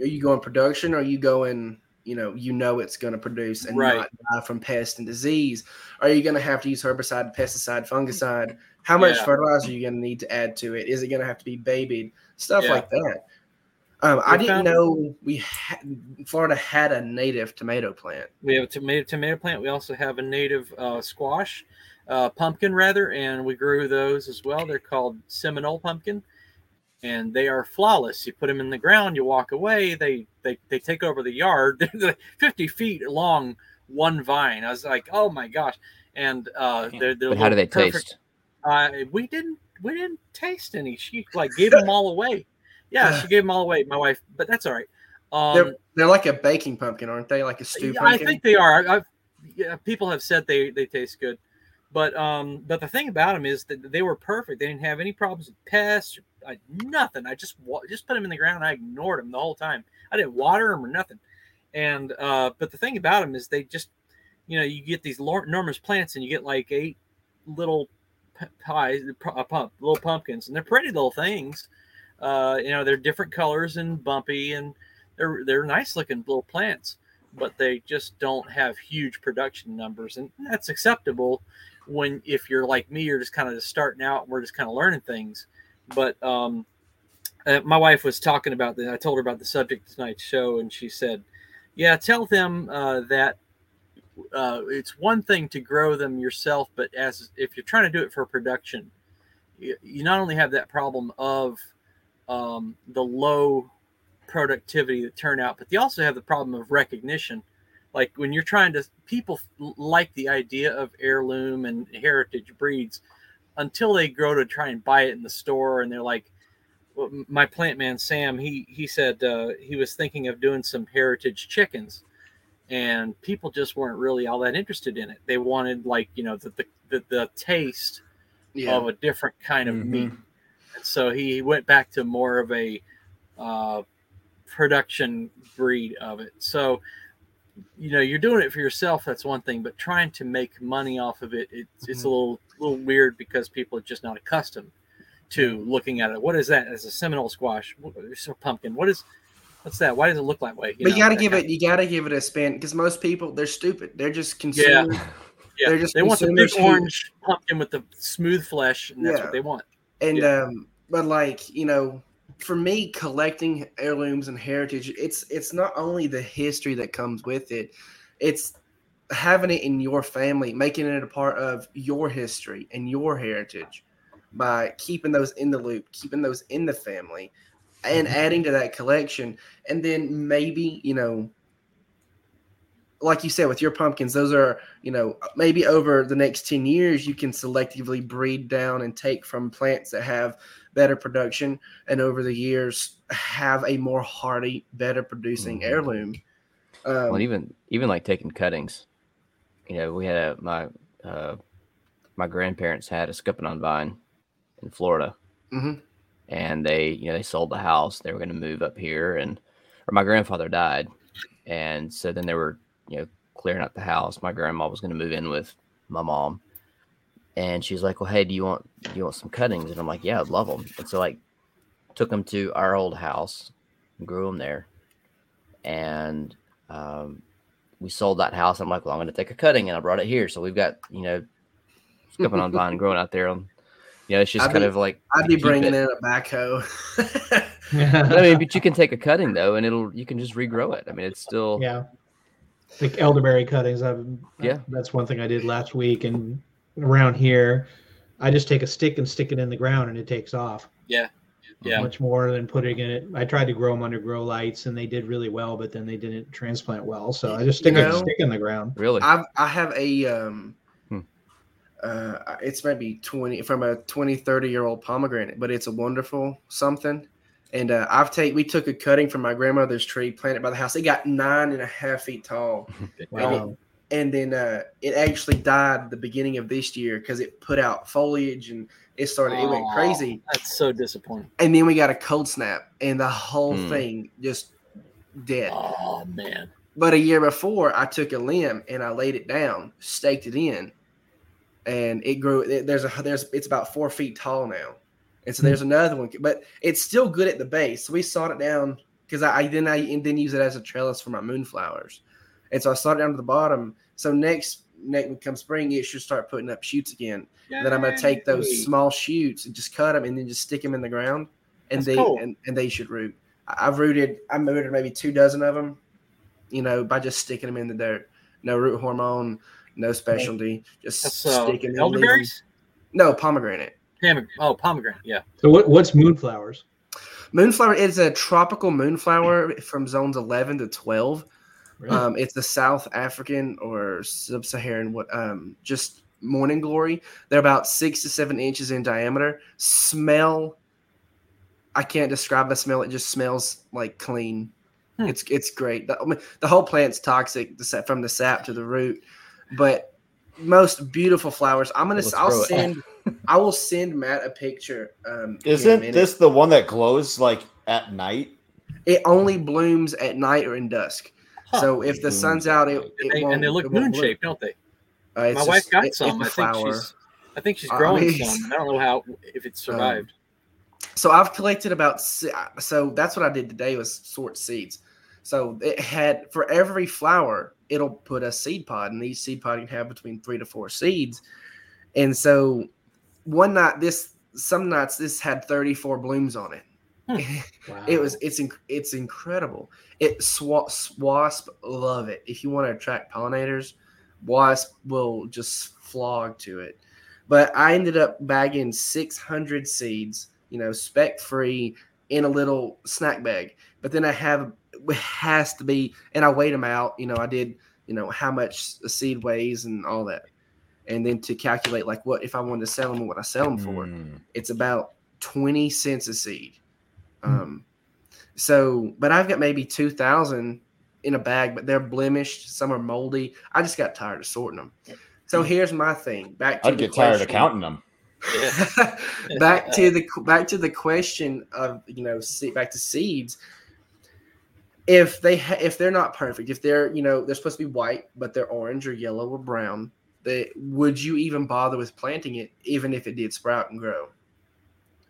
are you going production or are you going, you know, you know it's going to produce and Right. not die from pest and disease? Are you going to have to use herbicide, pesticide, fungicide? How much Yeah. fertilizer are you going to need to add to it? Is it going to have to be babied? Stuff Yeah. like that. Um, I didn't know we had, Florida had a native tomato plant. We have a tomato tomato plant. We also have a native uh, squash, uh, pumpkin rather, and we grew those as well. They're called Seminole pumpkin, and they are flawless. You put them in the ground, you walk away, they they they take over the yard. They're fifty feet long, one vine. I was like, oh my gosh! And uh, they're, they're But how do they perfect- taste? Uh, we didn't we didn't taste any. She like gave them all away. Yeah, she gave them all away. My wife, but that's all right. Um, They're, they're like a baking pumpkin, aren't they? Like a stew yeah, I think they are. I've, yeah, people have said they they taste good, but um, but the thing about them is that they were perfect. They didn't have any problems with pests, I, nothing. I just just put them in the ground. I ignored them the whole time. I didn't water them or nothing, And uh, but the thing about them is they just, you know, you get these enormous plants and you get like eight little pies, pu- uh, pump, little pumpkins, and they're pretty little things. Uh, you know, they're different colors and bumpy, and they're they're nice looking little plants, but they just don't have huge production numbers, and that's acceptable when if you're like me, you're just kind of just starting out, and we're just kind of learning things. But um, uh, my wife was talking about that. I told her about the subject of tonight's show, and she said, "Yeah, tell them uh, that uh, it's one thing to grow them yourself, but as if you're trying to do it for production, you, you not only have that problem of um, the low productivity that turn out, but you also have the problem of recognition. Like when you're trying to, people like the idea of heirloom and heritage breeds until they grow to try and buy it in the store, and they're like, well, my plant man Sam, he he said uh, he was thinking of doing some heritage chickens, and people just weren't really all that interested in it. They wanted like you know the the, the, the taste Yeah. of a different kind of Mhm. meat. And so he went back to more of a uh, production breed of it. So, you know, you're doing it for yourself. That's one thing, but trying to make money off of it, it's, it's a little, little weird because people are just not accustomed to looking at it. What is that? As a Seminole squash, What- it's a pumpkin. What is, what's that? Why does it look that way? but you gotta give kind it. You gotta give it a spin because most people they're stupid. They're just consumers. Yeah, They're just they want the big who- orange pumpkin with the smooth flesh, and that's Yeah. what they want. And Yeah. um, but like you know, for me, collecting heirlooms and heritage, it's it's not only the history that comes with it, it's having it in your family, making it a part of your history and your heritage by keeping those in the loop, keeping those in the family, and mm-hmm. adding to that collection. And then maybe you know. Like you said, with your pumpkins, those are, you know, maybe over the next 10 years, you can selectively breed down and take from plants that have better production and over the years have a more hardy, better producing Mhm. heirloom. Um, well, even even like taking cuttings. You know, we had a my uh, my grandparents had a scuppernong vine in Florida, Mhm. and they you know they sold the house. They were going to move up here, and or my grandfather died, and so then they were you know clearing out the house. My grandma was going to move in with my mom, and she's like, "Well, hey, do you want do you want some cuttings?" And I'm like, "Yeah, I'd love them." And so like took them to our old house, grew them there, and um, we sold that house. I'm like, well, I'm going to take a cutting, and I brought it here. So we've got you know, scuppernong vine growing out there. On, you know, it's just I'd kind be- of like I'd be bringing it. in a backhoe. I mean, but you can take a cutting though, and it'll you can just regrow it. I mean, it's still yeah. Like elderberry cuttings. I've Yeah. That's one thing I did last week, and around here, I just take a stick and stick it in the ground, and it takes off. Yeah. Yeah. Much more than putting in it. I tried to grow them under grow lights, and they did really well, but then they didn't transplant well. So I just You stick a stick in the ground. really. I've, I have a, um, Hmm. uh, it's maybe 20 from a 20, 30 year old pomegranate, but it's a wonderful something. And uh, I've take we took a cutting from my grandmother's tree, planted by the house. It got nine and a half feet tall. Wow. And then uh, it actually died the beginning of this year because it put out foliage and it started it went crazy That's so disappointing. and then we got a cold snap and the whole Hmm. thing just dead Oh man. but a year before i took a limb and i laid it down staked it in and it grew it- there's a there's it's about four feet tall now and so there's another one but it's still good at the base so we sawed it down because I, I then i and then use it as a trellis for my moonflowers and so i sawed it down to the bottom so next next come spring it should start putting up shoots again and then i'm going to take those small shoots and just cut them and then just stick them in the ground and That's they cool. and, and they should root I- i've rooted I've rooted maybe two dozen of them you know by just sticking them in the dirt no root hormone no specialty just That's uh, sticking them elderberries. no pomegranate Pomegranate. Oh, pomegranate. Yeah. So what, what's moonflowers? moonflower is a tropical moonflower from zones 11 to 12 Really? Um, it's the South African or sub-Saharan what um just morning glory. They're about six to seven inches in diameter. Smell I can't describe the smell. It just smells like clean. Hmm. It's it's great. The, I mean, the whole plant's toxic from the sap to the root, but most beautiful flowers. I'm gonna. Let's I'll send. I will send Matt a picture. Um, Isn't minute. this the one that glows like at night? It only blooms at night or in dusk. Huh. So if the sun's out, it, And it they, and they look moon shaped, don't they? Uh, My just- wife got it- some. I think flower. she's I think she's I growing mean, some. I don't know how if it's Um, survived. So I've collected about so that's what I did today was sort seeds. So it had for every flower, it'll put a seed pod, and each seed pod can have between three to four seeds. And so one night, this some nights this had 34 blooms on it. Wow. It was it's inc- it's incredible. It swa- wasp love it. If you want to attract pollinators, wasp will just flog to it. But I ended up bagging 600 seeds, you know, speck free in a little snack bag. But then I have it has to be, and I weighed them out. You know, I did, you know, how much a seed weighs and all that, and then to calculate like what if I wanted to sell them, what I sell them for Mm. it's about 20 cents a seed. Um, so, but I've got maybe 2,000 in a bag, but they're blemished. Some are moldy. I just got tired of sorting them. So here's my thing. Back to I'd the get tired of question. counting them. Back to the back to the question of you know see, back to seeds if they ha- if they're not perfect if they're you know they're supposed to be white but they're orange or yellow or brown they would you even bother with planting it even if it did sprout and grow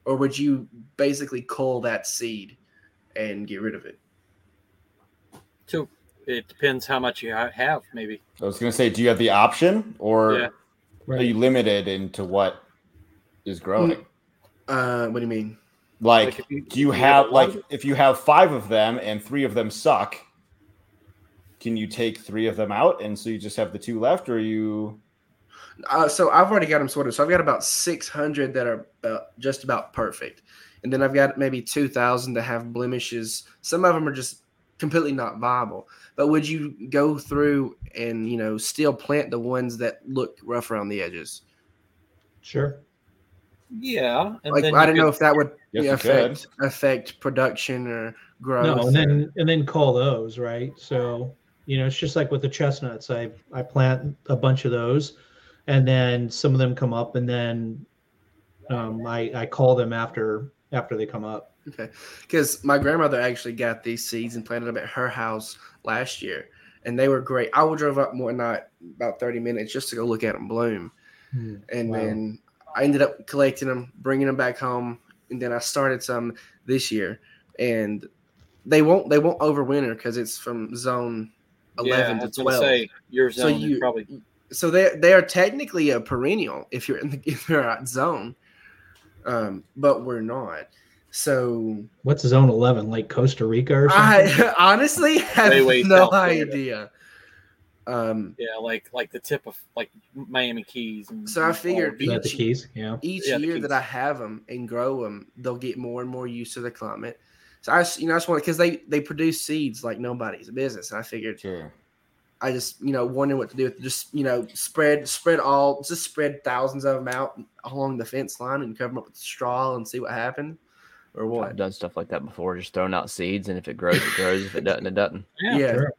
or would you basically cull that seed and get rid of it So it depends how much you have, maybe. I was gonna say, do you have the option, or Yeah. are you limited into what is growing? uh what do you mean Like, Like, you- do you you have have like if you have five of them and three of them suck? Can you take three of them out and so you just have the two left, or are you? Uh, so I've already got them sorted. So I've got about 600 that are about, just about perfect, and then I've got maybe 2,000 that have blemishes. Some of them are just completely not viable. But would you go through and you know still plant the ones that look rough around the edges? Sure. Yeah. And Like then I don't know if that would Yes, yeah, you could. affect affect production or growth. No, and or- then and then call those right. So you know, it's just like with the chestnuts. I I plant a bunch of those, and then some of them come up, and then um, I I call them after after they come up. Okay, because my grandmother actually got these seeds and planted them at her house last year, and they were great. I drove up one night about thirty minutes just to go look at them bloom, and Wow. then I ended up collecting them, bringing them back home, and then I started some this year, and they won't they won't overwinter because it's from zone eleven I to twelve. Say, your So zone is you- probably so they they are technically a perennial if you're in the if you're out zone, um, but we're not. So What's zone eleven? Like Costa Rica or something? I honestly have Way, way no idea. Um, yeah, like like the tip of like Miami Keys. And, So I figured of Is that the each- keys? Yeah. each Yeah, the year keys. that I have them and grow them, they'll get more and more used to the climate. So I, just, you know, I just want because they they produce seeds like nobody's business. And I figured Sure. I just you know wondering what to do with just you know spread spread all just spread thousands of them out along the fence line and cover them up with straw and see what happened or what. I've done stuff like that before, just throwing out seeds, and if it grows, it grows. If it doesn't, it doesn't. Yeah. yeah, Sure.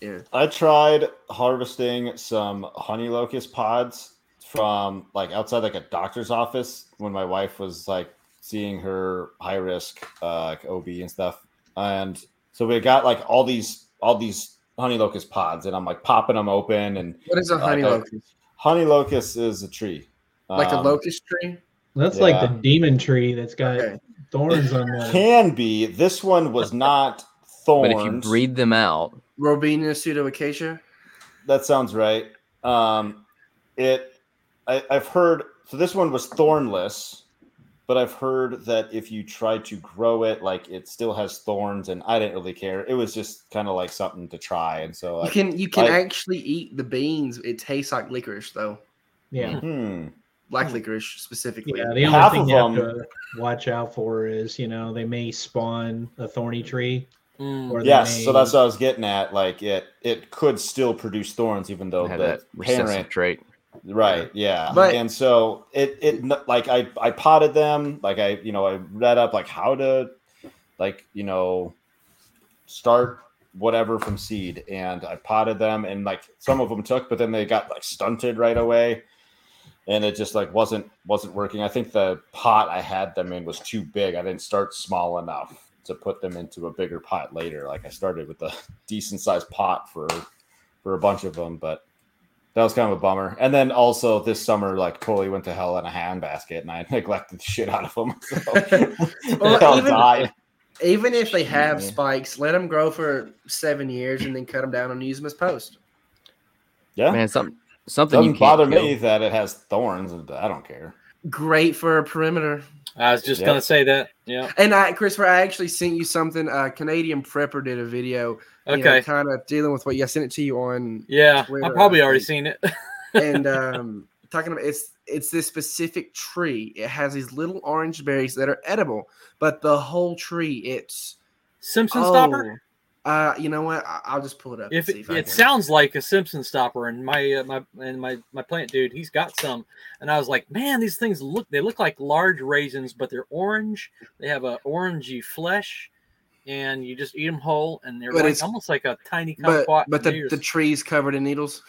yeah. I tried harvesting some honey locust pods from like outside like a doctor's office when my wife was like seeing her high risk uh like OB and stuff. And so we got like all these all these honey locust pods and I'm like popping them open and What is a honey Okay. locust? honey locust is a tree. Like a Um, locust tree? That's like the demon tree that's got Okay. thorns on it. Can be. This one was not thorns. But if you breed them out, Robinia pseudoacacia. That sounds right. Um, it, I, I've heard. So this one was thornless, but I've heard that if you try to grow it, like it still has thorns, and I didn't really care. It was just kind of like something to try, and so You like, can you can I- actually eat the beans. It tastes like licorice though, Yeah. hmm, black licorice specifically. Yeah. The only of thing you have them- to watch out for is, you know, they may spawn a thorny tree. Mm. Or they yes. So that's what I was getting at. Like it, it could still produce thorns, even though the that recessive parent trait. Right. Yeah. But- and so it it like I I potted them like I you know I read up like how to like you know start whatever from seed and I potted them and like some of them took but then they got like stunted right away and it just like wasn't wasn't working. I think the pot I had them in was too big. I didn't start small enough. to put them into a bigger pot later. Like I started with a decent sized pot for for a bunch of them, but that was kind of a bummer. And then also this summer, like totally went to hell in a handbasket, and I neglected the shit out of them. So Well, even- died. Even if they have Yeah. spikes, let them grow for seven years and then cut them down and use them as post. Yeah, Man, something something you doesn't can't bother kill. me that it has thorns, and I don't care. Great for a perimeter. I was just Yep. gonna say that. Yeah. And I, Christopher, I actually sent you something. Uh, Canadian Prepper did a video, Okay. kind of dealing with what you. I sent it to you on yeah. Twitter, I've probably already seen it. and um, talking about it's it's this specific tree. It has these little orange berries that are edible, but the whole tree, it's Simpson oh, stopper. Uh, you know what? I'll just pull it up. If and see it, if I it sounds like a Simpson stopper, and my uh, my and my my plant dude, he's got some, and I was like, man, these things look they look like large raisins, but they're orange. They have a orangey flesh, and you just eat them whole, and they're But like, it's- almost like a tiny but kumquat. but the, Maybe the tree's covered in needles.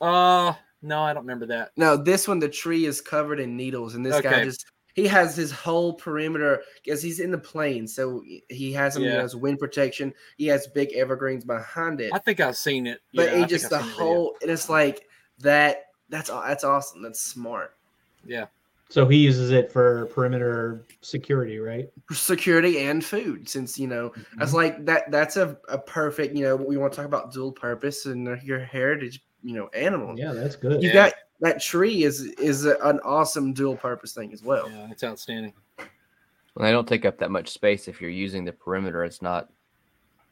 uh no, I don't remember that. No, this one the tree is covered in needles, and this guy just he has his whole perimeter because he's in the plains, so he has some you Yeah. know, his wind protection. He has big evergreens behind it, I think I've seen it. but Yeah, he think just the seen video. whole and it's like that. That's aw- that's awesome. That's smart. Yeah, So he uses it for perimeter security, right? security and food since you know Mm-hmm. I was like that that's a, a perfect you know we want to talk about dual purpose and your heritage you know animals Yeah, that's good. you Yeah. got that tree is is an awesome dual purpose thing as well yeah, it's outstanding. Well, they don't take up that much space if you're using the perimeter. It's not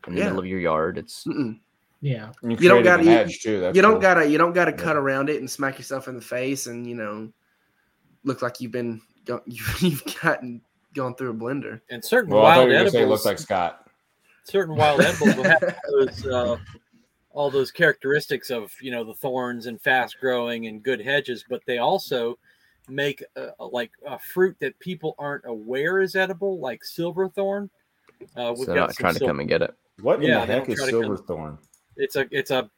in the Yeah. middle of your yard. It's Mm-mm. Yeah. You, You don't gotta- an you- edge too. That's you don't gotta you don't gotta Yeah. cut around it and smack yourself in the face and you know look like you've been go- you've gotten gone through a blender And certain Well, I thought wild you were gonna say it looks like Scott. certain wild edibles will have those uh, all those characteristics of you know the thorns and fast growing and good hedges, but they also make uh, like a fruit that people aren't aware is edible, like silverthorn. Uh, so they're not some trying to come and get it. What in Yeah, the they heck is try come- silverthorn? It's a it's a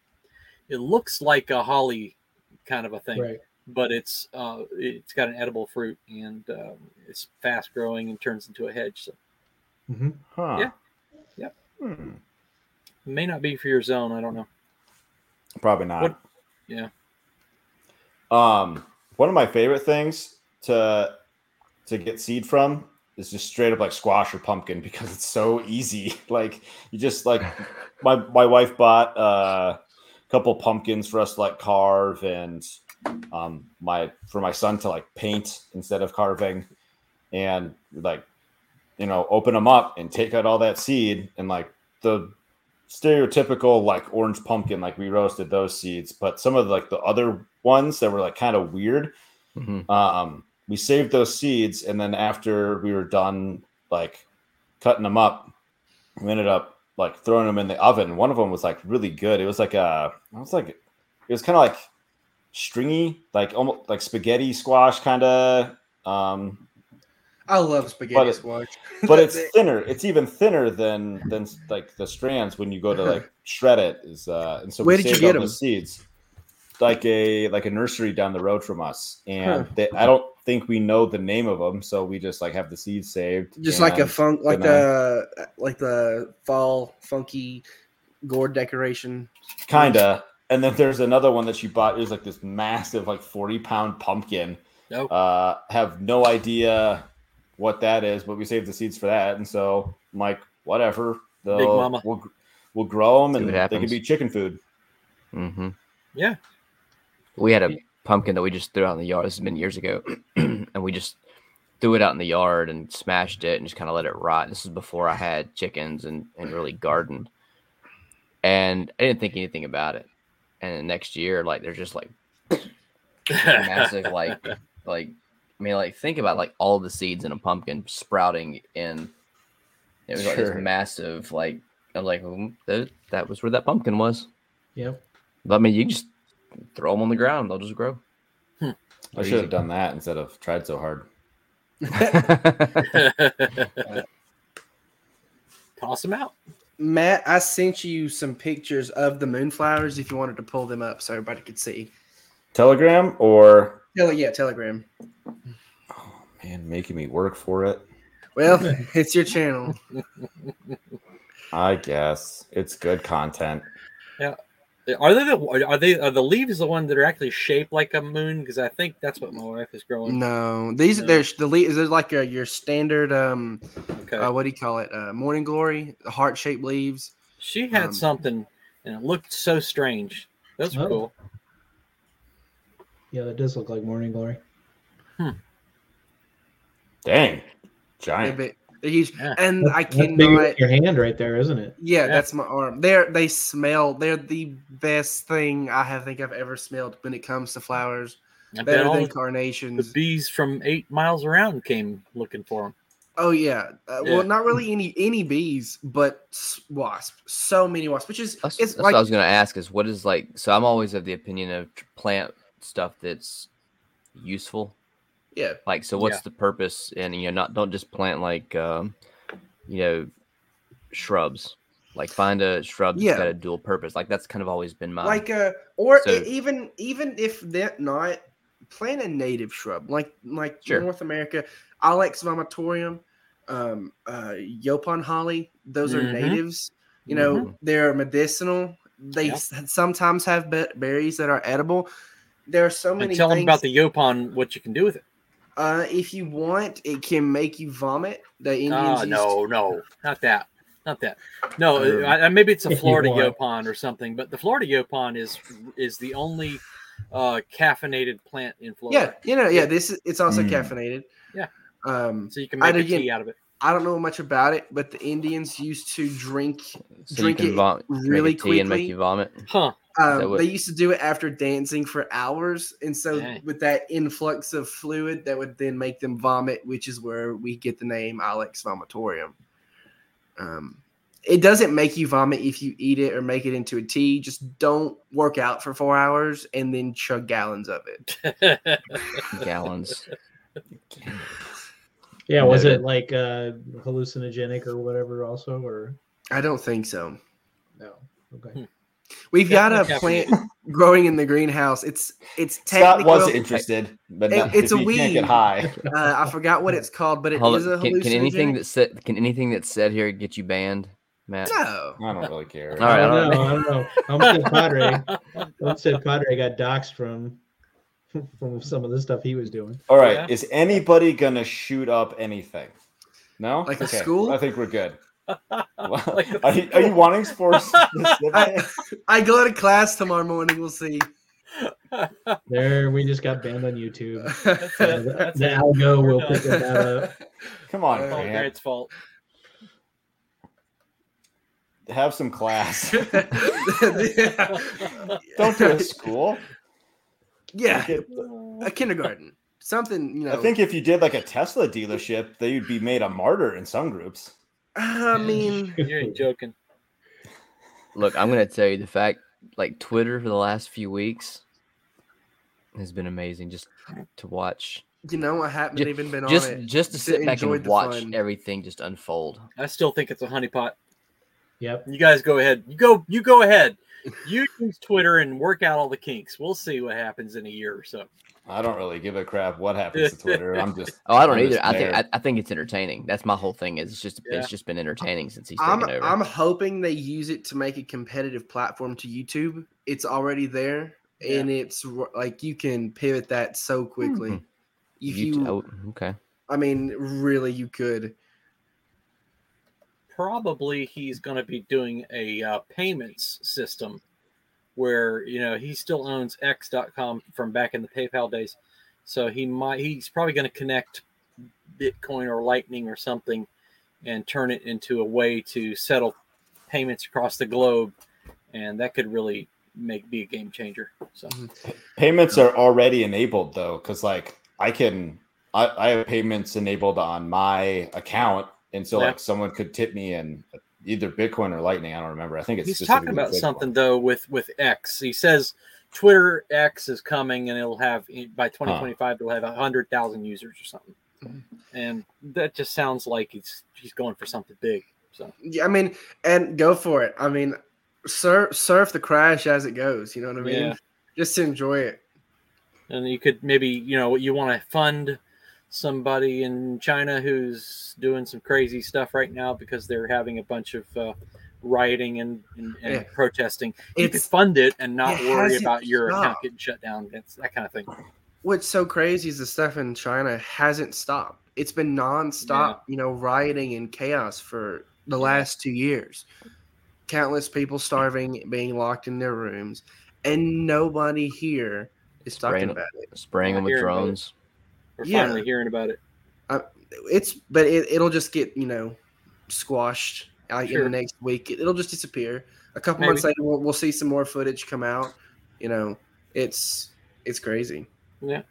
it looks like a holly kind of a thing, Right. but it's uh, it's got an edible fruit and um, it's fast growing and turns into a hedge. So Mm-hmm. Huh. Yeah. Yep. Hmm. May not be for your zone. I don't know. Probably not. What- yeah. Um, one of my favorite things to to get seed from is just straight up like squash or pumpkin because it's so easy. Like you just like my my wife bought uh, a couple pumpkins for us to like carve and um my for my son to like paint instead of carving and like you know open them up and take out all that seed and like the stereotypical like orange pumpkin like we roasted those seeds but some of the, like the other ones that were like kind of weird Mhm. um we saved those seeds and then after we were done like cutting them up we ended up like throwing them in the oven one of them was like really good it was like a it was like it was kind of like stringy like almost like spaghetti squash kind of um i love spaghetti But it- squash but it's thinner. It's even thinner than than like the strands when you go to like shred it. Is uh, and so Where we did you get all 'em? those seeds, like a like a nursery down the road from us, and Huh. they, I don't think we know the name of them, so we just like have the seeds saved. just like a funk like then, the like the fall funky gourd decoration kinda. And then there's another one that she bought. It was like this massive, like 40 pound pumpkin. Nope. Uh, have no idea what that is, but we saved the seeds for that. And so I'm like, whatever. They'll, mama. We'll, we'll grow them See and they can be chicken food. hmm Yeah. We had a pumpkin that we just threw out in the yard. This has been years ago, and we just threw it out in the yard and smashed it and just kind of let it rot. This is before I had chickens and and really gardened, and I didn't think anything about it. And the next year, like there's just like massive, like like I mean, like think about like all the seeds in a pumpkin sprouting in. It was like Sure. this massive, like I'm like "Mm, that, that was where that pumpkin was. Yep. But I mean, you just throw them on the ground; they'll just grow. I should have done that instead of tried so hard. Toss them out. matt i sent you some pictures of the moonflowers if you wanted to pull them up so everybody could see Telegram or Tele- yeah telegram Oh man making me work for it. Well, it's your channel. I guess it's good content. Yeah. Are they the are they are the leaves the ones that are actually shaped like a moon? Because I think that's what my wife is growing. No, these No. there's the leaves. There's like a, your standard um Okay. uh, what do you call it? Uh, morning glory, heart shaped leaves. she had um, something and it looked so strange. Those were Oh. cool. Yeah, that does look like morning glory. Dang, They're, giant. big, they're huge, Yeah. and I That's bigger cannot. your hand right there, isn't it? Yeah, Yeah. that's my arm. They're they smell. They're the best thing I have think I've ever smelled when it comes to flowers. I Better all than the, the bees from eight miles around came looking for them. Oh yeah. Uh, Yeah. Well, not really any any bees, but wasps. So many wasps, which is That's, it's that's like what I was going to ask is what is like. So I'm always of the opinion of plant stuff that's useful. yeah. Like, so what's Yeah. the purpose? And you know, not don't just plant like, um, you know, shrubs. Like, find a shrub that's Yeah. got a dual purpose. Like, that's kind of always been my. like uh or So- even even if they're not plant a native shrub like like Sure. north america Ilex vomitorium um uh yaupon holly those are Mhm. natives you know Mhm. they're medicinal they Yep. s- sometimes have be- berries that are edible there are so many And tell them about the yaupon, what you can do with it. uh if you want it can make you vomit the indians Ah, used no, no, not that, not that. No, Um, I, I- maybe it's a Florida yaupon or something, but the Florida yaupon is is the only uh, caffeinated plant in Florida. yeah you know yeah Yeah. this is it's also Mm. caffeinated Yeah. um So you can I make a again- tea out of it. I don't know much about it, but the Indians used to drink. so you drink can it vom- make a really tea and make you vomit. Huh. That Um, what- they used to do it after dancing for hours, and so Dang. with that influx of fluid, that would then make them vomit, which is where we get the name Ilex Vomitorium. Um, it doesn't make you vomit if you eat it or make it into a tea. Just don't work out for four hours and then chug gallons of it. Gallons. Yeah, was it like uh, hallucinogenic or whatever? Also, or I don't think so. no? Okay. We've got a plant growing in the greenhouse. It's it's Scott was interested, but It- not, it's a you can't weed. get high. uh, I forgot what it's called, but it is Hold a on. Can, can anything that said can anything that's said here get you banned, Matt? No. I don't really care. All right, I I don't don't know. I don't know. Almost said Padre. Almost said Padre got doxxed from from some of the stuff he was doing. All right, Yeah. is anybody gonna shoot up anything? No, Like a school? I think we're good. Like are, you, are you wanting sports? I, I go to class tomorrow morning. We'll see. There, we just got banned on YouTube. That's Uh, it. the That's the it. algo We're will done. pick that up. Come on, Oh, All Grant. Grant's fault. have some class. Don't do it at school. Yeah, a kindergarten. Something, you know. I think if you did like a Tesla dealership, they would be made a martyr in some groups. I mean, You ain't joking. Look, I'm gonna tell you the fact. Like Twitter for the last few weeks has been amazing. Just to watch, you know, I haven't Ju- even been on just it. just to to sit back and watch fun. everything just unfold. I still think it's a honeypot. Yep. You guys go ahead. You go. You go ahead. You use Twitter and work out all the kinks. We'll see what happens in a year or so. I don't really give a crap what happens to Twitter. I'm just Oh, I don't I'm either. I think. I, I think it's entertaining. That's my whole thing. Is it's just Yeah. it's just been entertaining since he's I'm, taken over. I'm hoping they use it to make a competitive platform to YouTube. It's already there, Yeah. and it's like you can pivot that so quickly. Mhm. If You- you, oh, okay. I mean, really, you could. Probably he's going to be doing a uh, payments system where you know he still owns X.com from back in the PayPal days, so he might he's probably going to connect Bitcoin or Lightning or something and turn it into a way to settle payments across the globe, and that could really make be a game changer. So. Mm-hmm. Payments are already enabled though, because like I can I, I have payments enabled on my account, and so Yeah. like someone could tip me in either Bitcoin or Lightning. I don't remember. I think it's he's talking about Bitcoin. something though with with X. He says Twitter X is coming and it'll have by 2025 it'll have a hundred thousand users or something, and that just sounds like he's he's going for something big. So Yeah, I mean, and go for it. I mean, surf surf the crash as it goes. You know what I mean? Yeah. Just to enjoy it. and you could maybe you know you want to fund somebody in China who's doing some crazy stuff right now because they're having a bunch of uh, rioting and, and, and Yeah. protesting. You could It's fund it and not it worry about your account getting shut down. That's that kind of thing. what's so crazy is the stuff in China hasn't stopped. It's been nonstop, you know, rioting and chaos for the last two years. Countless people starving, being locked in their rooms, and nobody here is talking Spraying- about it. Spraying them with drones. it. Drones. We're Yeah. finally hearing about it. It's but it, it'll just get you know squashed like in the next week. It, will just disappear. A couple Maybe. months later, we'll, we'll see some more footage come out. You know, it's it's crazy. Yeah.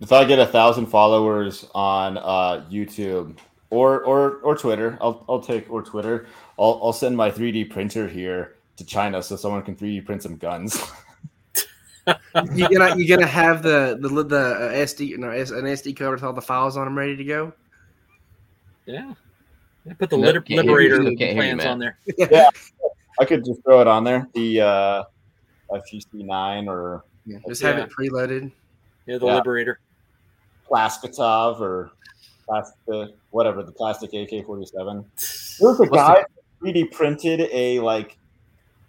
If I get a thousand followers on uh, YouTube or or or Twitter, I'll I'll take or Twitter. I'll I'll send my 3D printer here to China so someone can 3D print some guns. you gonna you gonna have the the the uh, SD no an SD card with all the files on them ready to go. Yeah. Yeah, Put the Nope, liber- can't hear you. liberator Still can't hear you, plans man. on there. Yeah, I could just throw it on there. The uh, FGC9 or Yeah, just have Yeah. it preloaded. Yeah, the Yeah. liberator. Plastikov or plastic, whatever the plastic AK-47. There was a guy 3D printed a like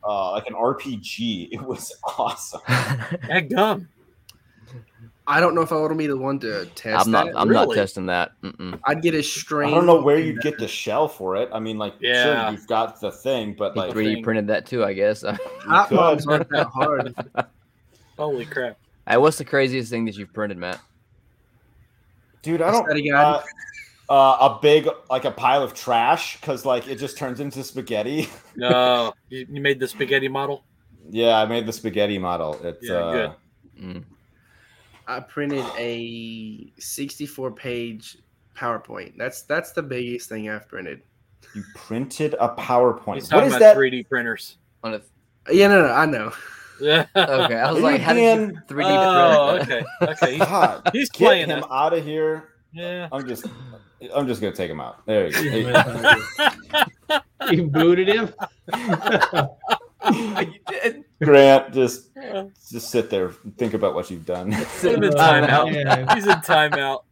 uh, like an RPG. It was awesome. Heck gum. I don't know if I want to be the one to test I'm not. that. I'm not testing that. Mm-mm. I'd get a I string. don't know where you'd get the shell for it. I mean, like, Yeah. sure, you've got the thing, but He like, 3D thing. printed that too, I guess. Hot could. bombs aren't that hard. Holy crap. hey, what's the craziest thing that you've printed, Matt? dude, I don't. Study. Uh, uh, a big like a pile of trash because like it just turns into spaghetti. No, you, you made the spaghetti model. yeah, I made the spaghetti model. It's Yeah, uh, good. Mm. I printed a 64 page PowerPoint. That's that's the biggest thing I've printed. you printed a PowerPoint. He's What talking is about that? 3D printers. On a, Yeah, no, no, I know. Yeah. okay, I was Are like, you how did you 3D Oh, print okay. Okay. He's, God, he's get playing him it. out of here. Yeah. I'm just, I'm just gonna take him out. There you You go. you booted him. you did. Grant, just, just sit there, and think about what you've done. Put him in Oh, timeout. man. He's in timeout.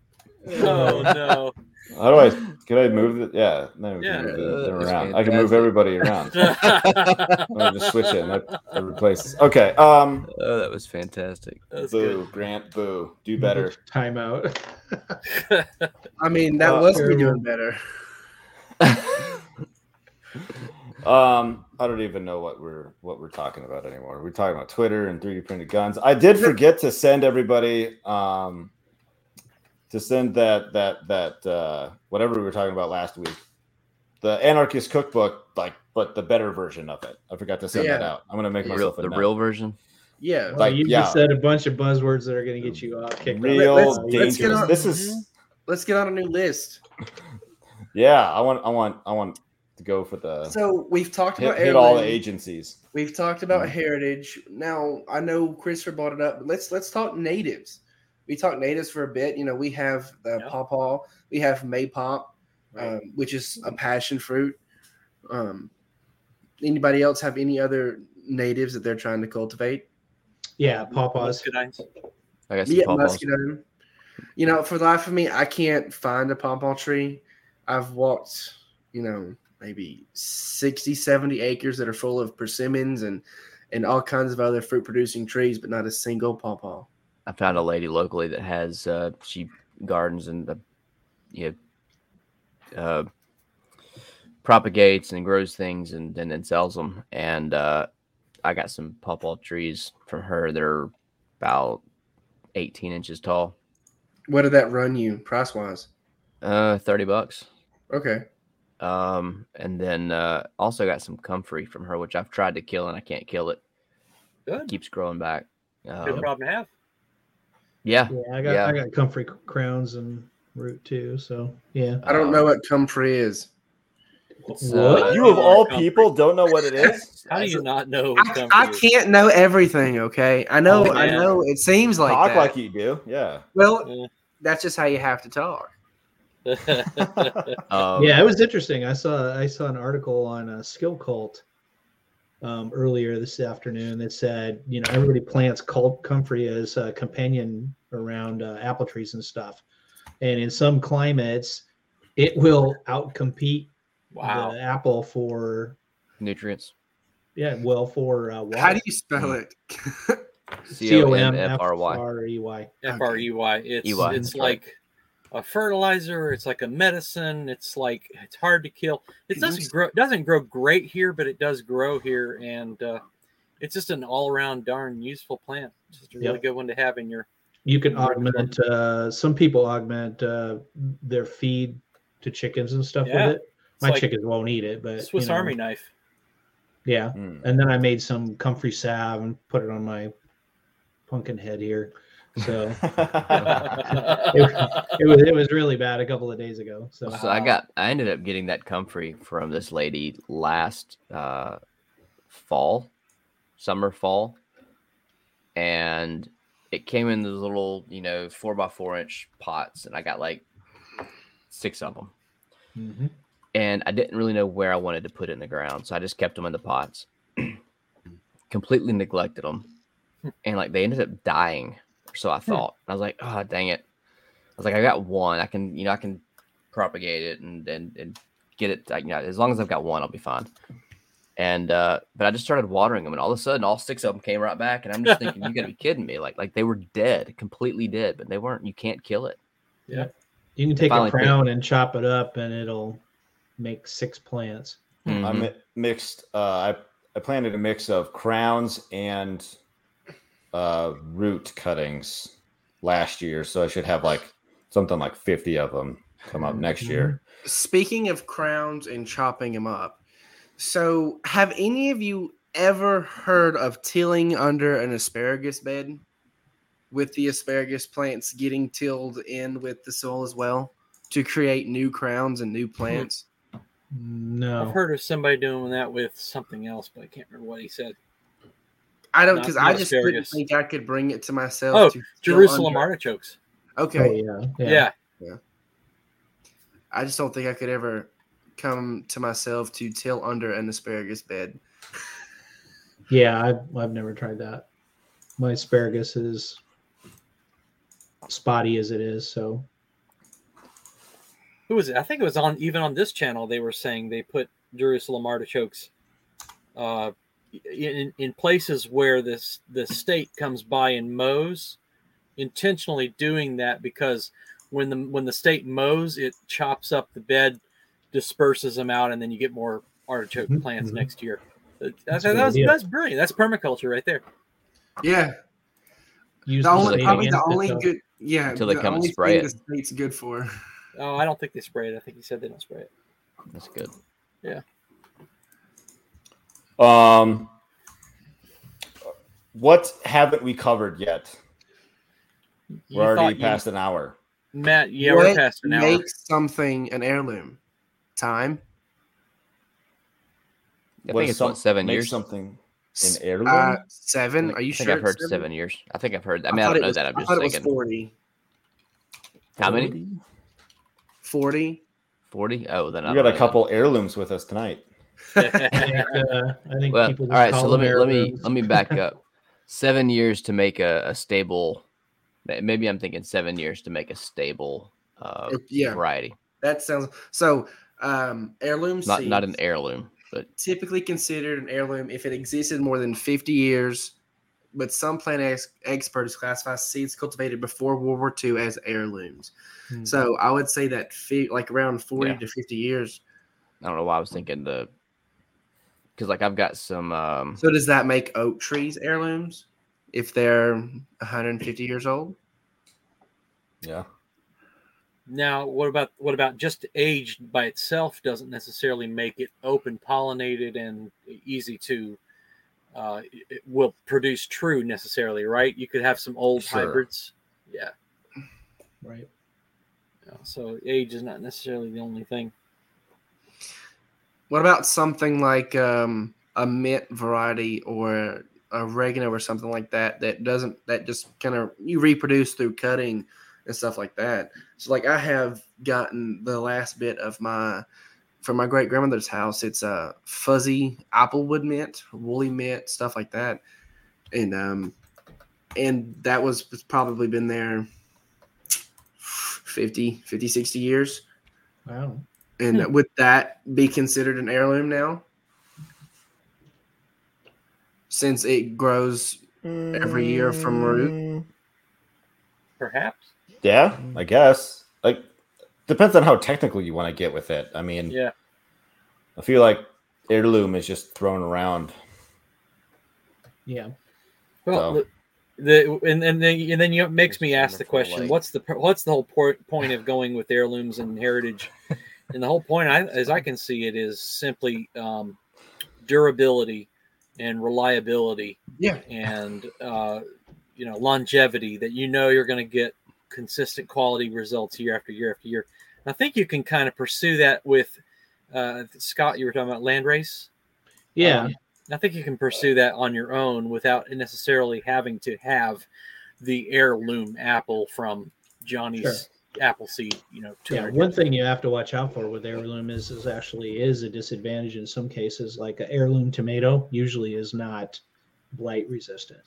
Oh no. How do I? Could I move it? Yeah, no, we Yeah. can move Uh, them around. I can move everybody around. Let me just switch it. And that, that replaces. Okay. Um. Oh, that was fantastic. That's Boo, good. Grant. Boo. Do better. Timeout. I mean, that Uh, was me terrible. doing better. Um. I don't even know what we're what we're talking about anymore. We're talking about Twitter and 3D printed guns. I did forget to send everybody. Um. To send that that that uh whatever we were talking about last week, the anarchist cookbook, like but the better version of it. I forgot to send that out. I'm gonna make The real, myself a the note. real version. Yeah. Well, Like, you yeah. just said a bunch of buzzwords that are going to get you off kicked real Let's- off. let's get dangerous. on- This is Let's get on a new list. yeah. I want I want I want to go for the So we've talked hit, about hit all the agencies. We've talked about Mhm. heritage. Now I know Christopher brought it up. But let's let's talk natives. We talked natives for a bit. You know, we have the Yeah. pawpaw. We have maypop, Right. um, which is a passion fruit. Um, anybody else have any other natives that they're trying to cultivate? Yeah, pawpaws. I got some Yeah, pawpaws. muscadine. You know, for the life of me, I can't find a pawpaw tree. I've walked, you know, maybe 60, 70 acres that are full of persimmons and and all kinds of other fruit producing trees, but not a single pawpaw. I found a lady locally that has uh, she gardens and the you know, uh, propagates and grows things and, and then sells them. And uh, I got some pawpaw trees from her that are about 18 inches tall. What did that run you price wise? Uh, 30 bucks. Okay. Um, and then uh, also got some comfrey from her, which I've tried to kill and I can't kill it. Good. keeps growing back. Good Um, problem to have. Yeah, Yeah, I got Yeah. I got comfrey crowns and root too. So yeah. I don't Um, know what comfrey is. What? uh, You of all Comfrey. people don't know what it is. How do you not know? I, I can't know everything, okay? I know Oh, I know it seems like Talk that. like you do. Yeah. well, Yeah. that's just how you have to talk. um, yeah, it was interesting. I saw I saw an article on a skill cult um, earlier this afternoon that said, you know, everybody plants cult comfrey as a companion around uh, apple trees and stuff. and in some climates, it will outcompete Wow. the apple for Nutrients. yeah, well for uh, water. How do you spell it? C O M F R Y. C-O-M-F-R-E-Y. F R E Y. It's EY, it's that's right. like a fertilizer. It's like a medicine. It's like it's hard to kill. It doesn't s- grow. Doesn't grow great here, but it does grow here, and uh, it's just an all around darn useful plant. Just a really Yep. good one to have in your. You can Right. augment. Uh, some people augment uh, their feed to chickens and stuff Yeah. with it. It's My like chickens won't eat it, but Swiss you know, Army knife. Yeah, Mm. and then I made some comfrey salve and put it on my pumpkin head here. So it was it was really bad a couple of days ago. So So I got I ended up getting that comfrey from this lady last uh fall, summer fall. And it came in those little, you know, four by four inch pots, and I got like six of them. Mhm. And I didn't really know where I wanted to put it in the ground, so I just kept them in the pots. Completely neglected them, and like they ended up dying. Or So I thought I was like, oh dang it! I was like, I got one. I can, you know, I can propagate it and and, and get it. Like, you know, as long as I've got one, I'll be fine. And uh, but I just started watering them, and all of a sudden, all six of them came right back, and I'm just thinking, you got to be kidding me! Like like they were dead, completely dead, but they weren't. You can't kill it. Yeah, you can take finally a picked- crown and chop it up, and it'll make six plants. I Mhm. mi- mixed. Uh, I I planted a mix of crowns and uh, root cuttings last year, so I should have like something like fifty of them come up next year. Speaking of crowns and chopping them up, so have any of you ever heard of tilling under an asparagus bed? With the asparagus plants getting tilled in with the soil as well to create new crowns and new plants. No, I've heard of somebody doing that with something else, but I can't remember what he said. I don't because I just didn't think I could bring it to myself. Oh, to Jerusalem under- artichokes. Okay, Oh, yeah, Yeah. I just don't think I could ever come to myself to till under an asparagus bed. Yeah, I've, I've never tried that. My asparagus is spotty as it is, so Who was it? I think it was on even on this channel. They were saying they put Jerusalem artichokes uh, in in places where this the state comes by and mows, intentionally doing that because when the when the state mows, it chops up the bed, disperses them out, and then you get more artichoke Mhm, plants mhm. next year. That, That's that, a good was, idea. that's brilliant. That's permaculture right there. Yeah, use the the only probably the only though. good. Yeah, Until they the come and only spray thing it. The state's good for. Oh, I don't think they spray it. I think you said they don't spray it. That's good. Um, what haven't we covered yet? We're already thought you- past an hour. Matt. Yeah, we're past an hour. Makes something an heirloom. Time. I What think it's some- what seven make years. something S- an heirloom. Uh, seven. think- Are you I think sure? I've heard it's seven years. I think I've heard. I I mean, I, thought don't know was- that. I'm I just thought it was thinking. forty. How many? 40. Forty? Oh, then I we don't got know a couple heirlooms with us tonight. I think, uh, I think Well, people all just right. call So let me let me heirlooms. let me back up. Seven years to make a, a stable. Maybe I'm thinking seven years to make a stable uh, yeah. variety. That sounds so. Um, heirloom Not not an heirloom, but typically considered an heirloom if it existed more than 50 years, but some plant ex- experts classify seeds cultivated before World War II as heirlooms. Hmm. So I would say that fi- like around 40 Yeah. to 50 years. I don't know why I was thinking the because like I've got some. Um, So does that make oak trees heirlooms if they're 150 years old? Yeah. Now, what about what about just aged by itself doesn't necessarily make it open pollinated and easy to uh, it- it will produce true necessarily, right? You could have some old Sure. hybrids, yeah. right. yeah. So age is not necessarily the only thing. What about something like um, a mint variety or oregano or something like that that doesn't that just kind of you reproduce through cutting and stuff like that. So like I have gotten the last bit of my from my great grandmother's house. It's a fuzzy applewood mint, woolly mint, stuff like that, and um and that was probably been there 50, 50, 60 years. Wow. And Hmm. would that be considered an heirloom now? Since it grows Every year from root? Mm, Perhaps. Yeah, I guess. Like depends on how technical you want to get with it. I mean, Yeah. I feel like heirloom is just thrown around. Yeah. Well, So- the, the and and then and then you it makes me ask the question: like- What's the what's the whole por- point of going with heirlooms and heritage? and the whole point, I, as I can see it, is simply um, durability and reliability Yeah. and uh, you know longevity. That you know you're going to get consistent quality results year after year after year. And I think you can kind of pursue that with uh, Scott. You were talking about land race. Yeah. Um, I think you can pursue that on your own without necessarily having to have the heirloom apple from Johnny's Sure. Apple seed. You know, yeah. 200 One thing you have to watch out for with heirloom is, is actually is a disadvantage in some cases. Like an heirloom tomato usually is not blight resistant.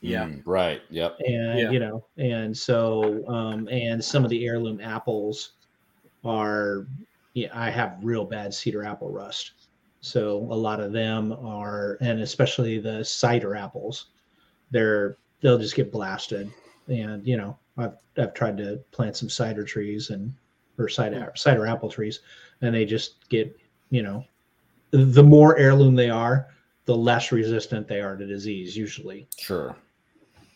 Yeah. Mm, right. Yep. and Yeah. you know and so um and some of the heirloom apples are yeah i have real bad cedar apple rust so a lot of them are and especially the cider apples they're they'll just get blasted and you know i've i've tried to plant some cider trees and or cider cider apple trees and they just get you know the more heirloom they are the less resistant they are to disease usually Sure.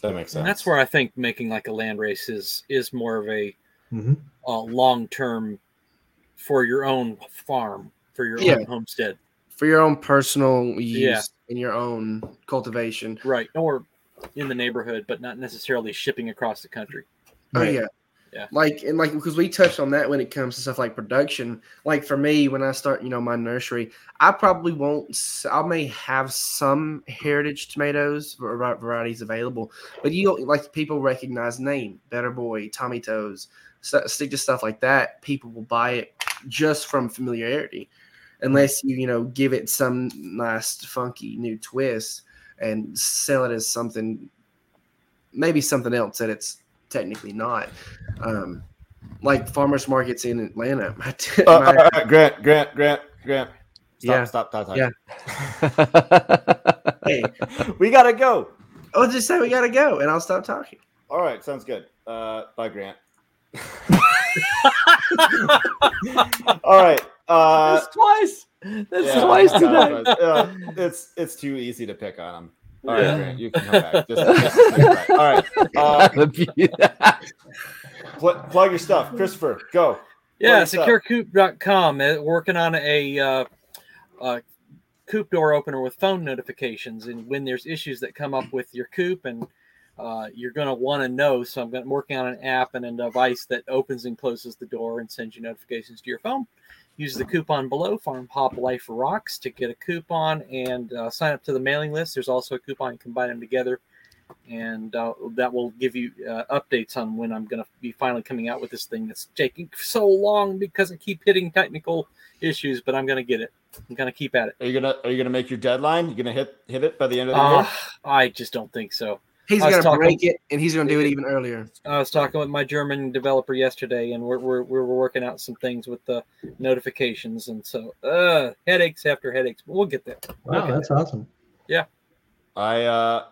That makes sense. And that's where I think making like a land race is is more of a mm-hmm. uh, long term for your own farm for your Yeah. own homestead, For your own personal use Yeah. in your own cultivation. right? Or in the neighborhood, but not necessarily shipping across the country. Oh yeah. Yeah. Like and like because we touched on that when it comes to stuff like production. Like for me, when I start, you know, my nursery, I probably won't. I may have some heritage tomatoes var- var- varieties available, but you like people recognize name, Better Boy, Tommy Toes, st- stick to stuff like that. People will buy it just from familiarity, unless you you know give it some nice funky new twist and sell it as something, maybe something else that it's technically not. Um, like farmers markets in Atlanta. My t- Uh, my- all right, all right, Grant, Grant, Grant, Grant. Stop, Yeah. stop, stop, stop. Yeah. hey, we gotta go. I'll just say we gotta go, and I'll stop talking. All right, sounds good. Uh, bye, Grant. All right. Uh, That's twice. That's yeah, twice I today. Uh, it's it's too easy to pick on him. All right, Yeah. Grant, you can come back. Just, just stick. All right. Uh, pl- plug your stuff, Christopher. Go. Yeah, What's up? securecoop.com. uh, Working on a uh, uh, coop door opener with phone notifications, and when there's issues that come up with your coop, and uh, you're going to want to know. So I'm, gonna, I'm working on an app and a device that opens and closes the door and sends you notifications to your phone. Use the coupon below, Farm Hop Life Rocks, to get a coupon and uh, sign up to the mailing list. There's also a coupon, you combine them together, and uh, that will give you uh, updates on when I'm going to be finally coming out with this thing that's taking so long because I keep hitting technical issues, but I'm going to get it. I'm going to keep at it. Are you gonna Are you gonna make your deadline? You gonna hit hit it by the end of the year? I just don't think so. He's gonna talking- break it, and he's gonna do it even earlier. I was talking with my German developer yesterday, and we're, we're, we're working out some things with the notifications, and so uh, headaches after headaches. But we'll get there. Wow, Okay. that's awesome. Yeah, I uh,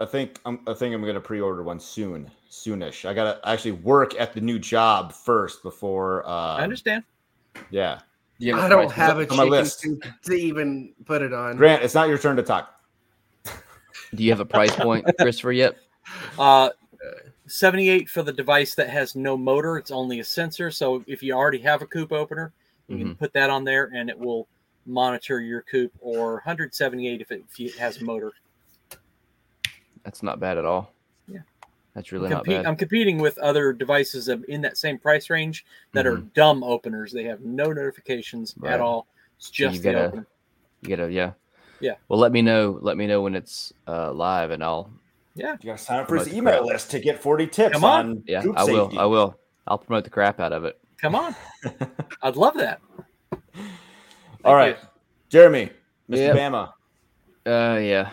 I think I'm I think I'm gonna pre-order one soon, soonish. I gotta actually work at the new job first before. Uh, I understand. Yeah, Yeah, I don't price- have a on my chicken list. coop to even put it on. Grant, it's not your turn to talk. Do you have a price point, Christopher? Yet? Uh, 78 for the device that has no motor. It's only a sensor. So if you already have a coop opener, you can put that on there and it will monitor your coop. Or 178 if it, if it has motor. That's not bad at all. Yeah. That's really Compete- not bad. I'm competing with other devices in that same price range that are dumb openers. They have no notifications Mm-hmm. Right. at all. It's So you just the gotta- opener. You gotta, yeah. Yeah. Well, let me know. Let me know when it's uh, live, and I'll. Yeah. You gotta sign up for his email crap. list to get 40 tips Come on. on, Yeah, I will. safety. I will. I'll promote the crap out of it. Come on. I'd love that. All right, Jeremy, Mr. Yeah. Bama. Uh, yeah,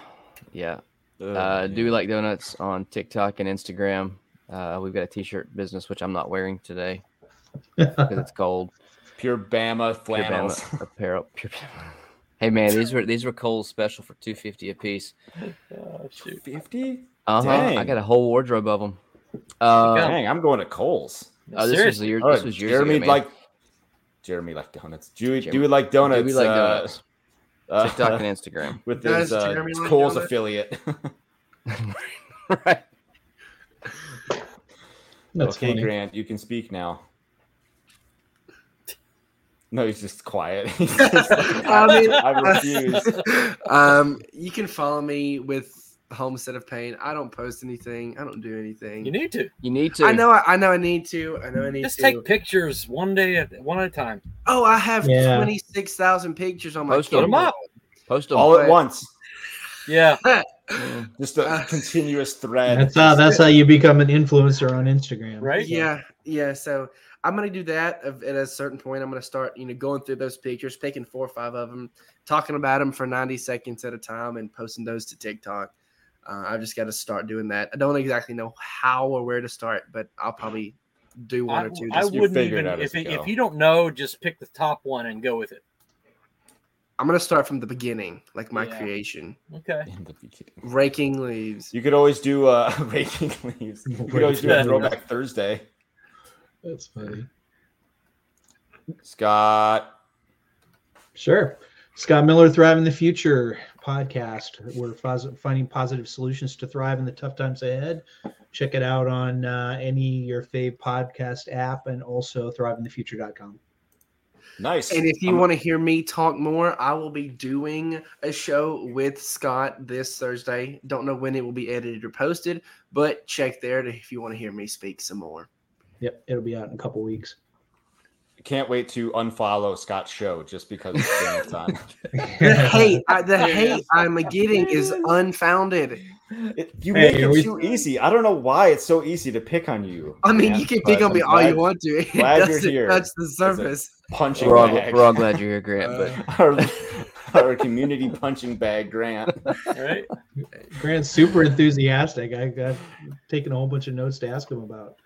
yeah. Ugh, Uh, do yeah. like donuts on TikTok and Instagram. Uh, we've got a t-shirt business, which I'm not wearing today because it's cold. Pure Bama Pure Bama flannels. apparel. Pure Bama. Hey man, these were these were Kohl's special for two fifty a piece. Oh, shoot. 50? Uh huh. I got a whole wardrobe of them. Uh, Dang, I'm going to Kohl's. oh, this was Seriously. your, All this was years Jeremy ago, like Jeremy like donuts. Dewey, Jeremy- Dewey like donuts. we like uh, donuts. uh, TikTok and Instagram. with Does his uh, like Kohl's donuts? affiliate. right. That's okay, funny. Grant, you can speak now. No, he's just quiet. He's just like, I mean, I refuse. um, you can follow me with Homestead of Payne. I don't post anything. I don't do anything. You need to You need to. I know. I, I know. I need to. I know. I need just to. take pictures one day at one at a time. oh, I have Yeah. twenty six thousand pictures on my Post Put 'em camera. up. Post them. All at once. Yeah, Just a Uh, continuous thread. That's how that's how you become an influencer on Instagram. right. Yeah, yeah. So I'm gonna do that at a certain point. I'm gonna start, you know, going through those pictures, picking four or five of them, talking about them for 90 seconds at a time, and posting those to TikTok. Uh, I've just got to start doing that. I don't exactly know how or where to start, but I'll probably do one I, or two. I Just, wouldn't figure it even out if you it, if you don't know, just pick the top one and go with it. I'm gonna start from the beginning, like my Yeah. creation, Okay. In the beginning. raking leaves. You could always do uh raking leaves. You could always do a Raking throwback Thursday. That's funny. Scott. Sure. Scott Miller, Thriving The Future podcast. We're pos- finding positive solutions to thrive in the tough times ahead. Check it out on uh, any your fave podcast app and also thriveinthefuture.com. Nice. And if you I'm- want to hear me talk more, I will be doing a show with Scott this Thursday. Don't know when it will be edited or posted, but check there to, if you want to hear me speak some more. Yep, it'll be out in a couple weeks. can't wait to unfollow Scott's show just because it's Grant's on. The hate, I, the hate I'm getting is unfounded. It, you Hey, make it we- too easy. I don't know why it's so easy to pick on you. I mean, man, you can pick on me I'm all you want to. It glad you're doesn't here. touch the surface. Punching We're all, bag. we're all glad you're here, Grant. But our, our community punching bag, Grant. Right. Grant's super enthusiastic. I got taken a whole bunch of notes to ask him about.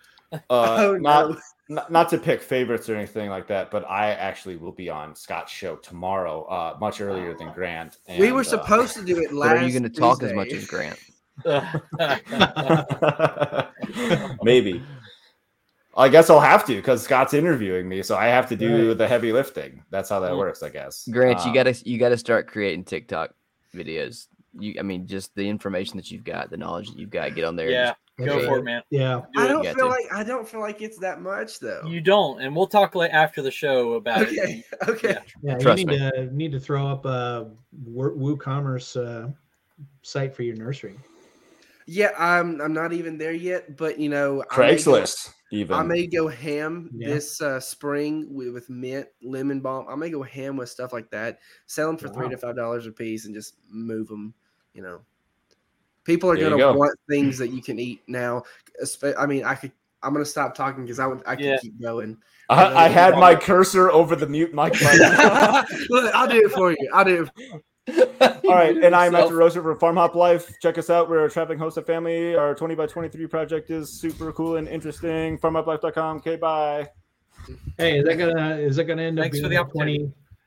Uh, Oh, not, no. not not to pick favorites or anything like that, but I actually will be on Scott's show tomorrow, uh, much earlier than Grant. we and, were uh, supposed to do it but last. are you going to talk as much as Grant? Maybe. I guess I'll have to because Scott's interviewing me, so I have to do Right. the heavy lifting. That's how that Mm. works, I guess. Grant, you Um, gotta you gotta start creating TikTok videos. You, I mean, just the information that you've got, the knowledge that you've got, get on there. and yeah. Go Okay. for it, man. Yeah. Do I don't feel to. like I don't feel like it's that much though. You don't, and we'll talk like after the show about it. okay, okay. Yeah, Trust you me. need to need to throw up a Wo- WooCommerce uh, site for your nursery. Yeah, I'm I'm not even there yet, but you know, I Craigslist, even. I may go ham Yeah. this uh, spring with, with mint, lemon balm. I may go ham with stuff like that. Sell them for three to five dollars a piece and just move them. You know, people are gonna go. want things mm. that you can eat now. I mean, I could. I'm gonna stop talking because I would. I could Yeah. keep going. I, I had my cursor over the mute mic. Look, I'll do it for you. I'll do it. All right, and I'm Self- Matthew Roser for FarmHopLife. Check us out. We're a traveling host of family. Our 20 by 23 project is super cool and interesting. FarmHopLife.com. Okay, bye. Hey, is that gonna is that gonna end Thanks up for the a twenty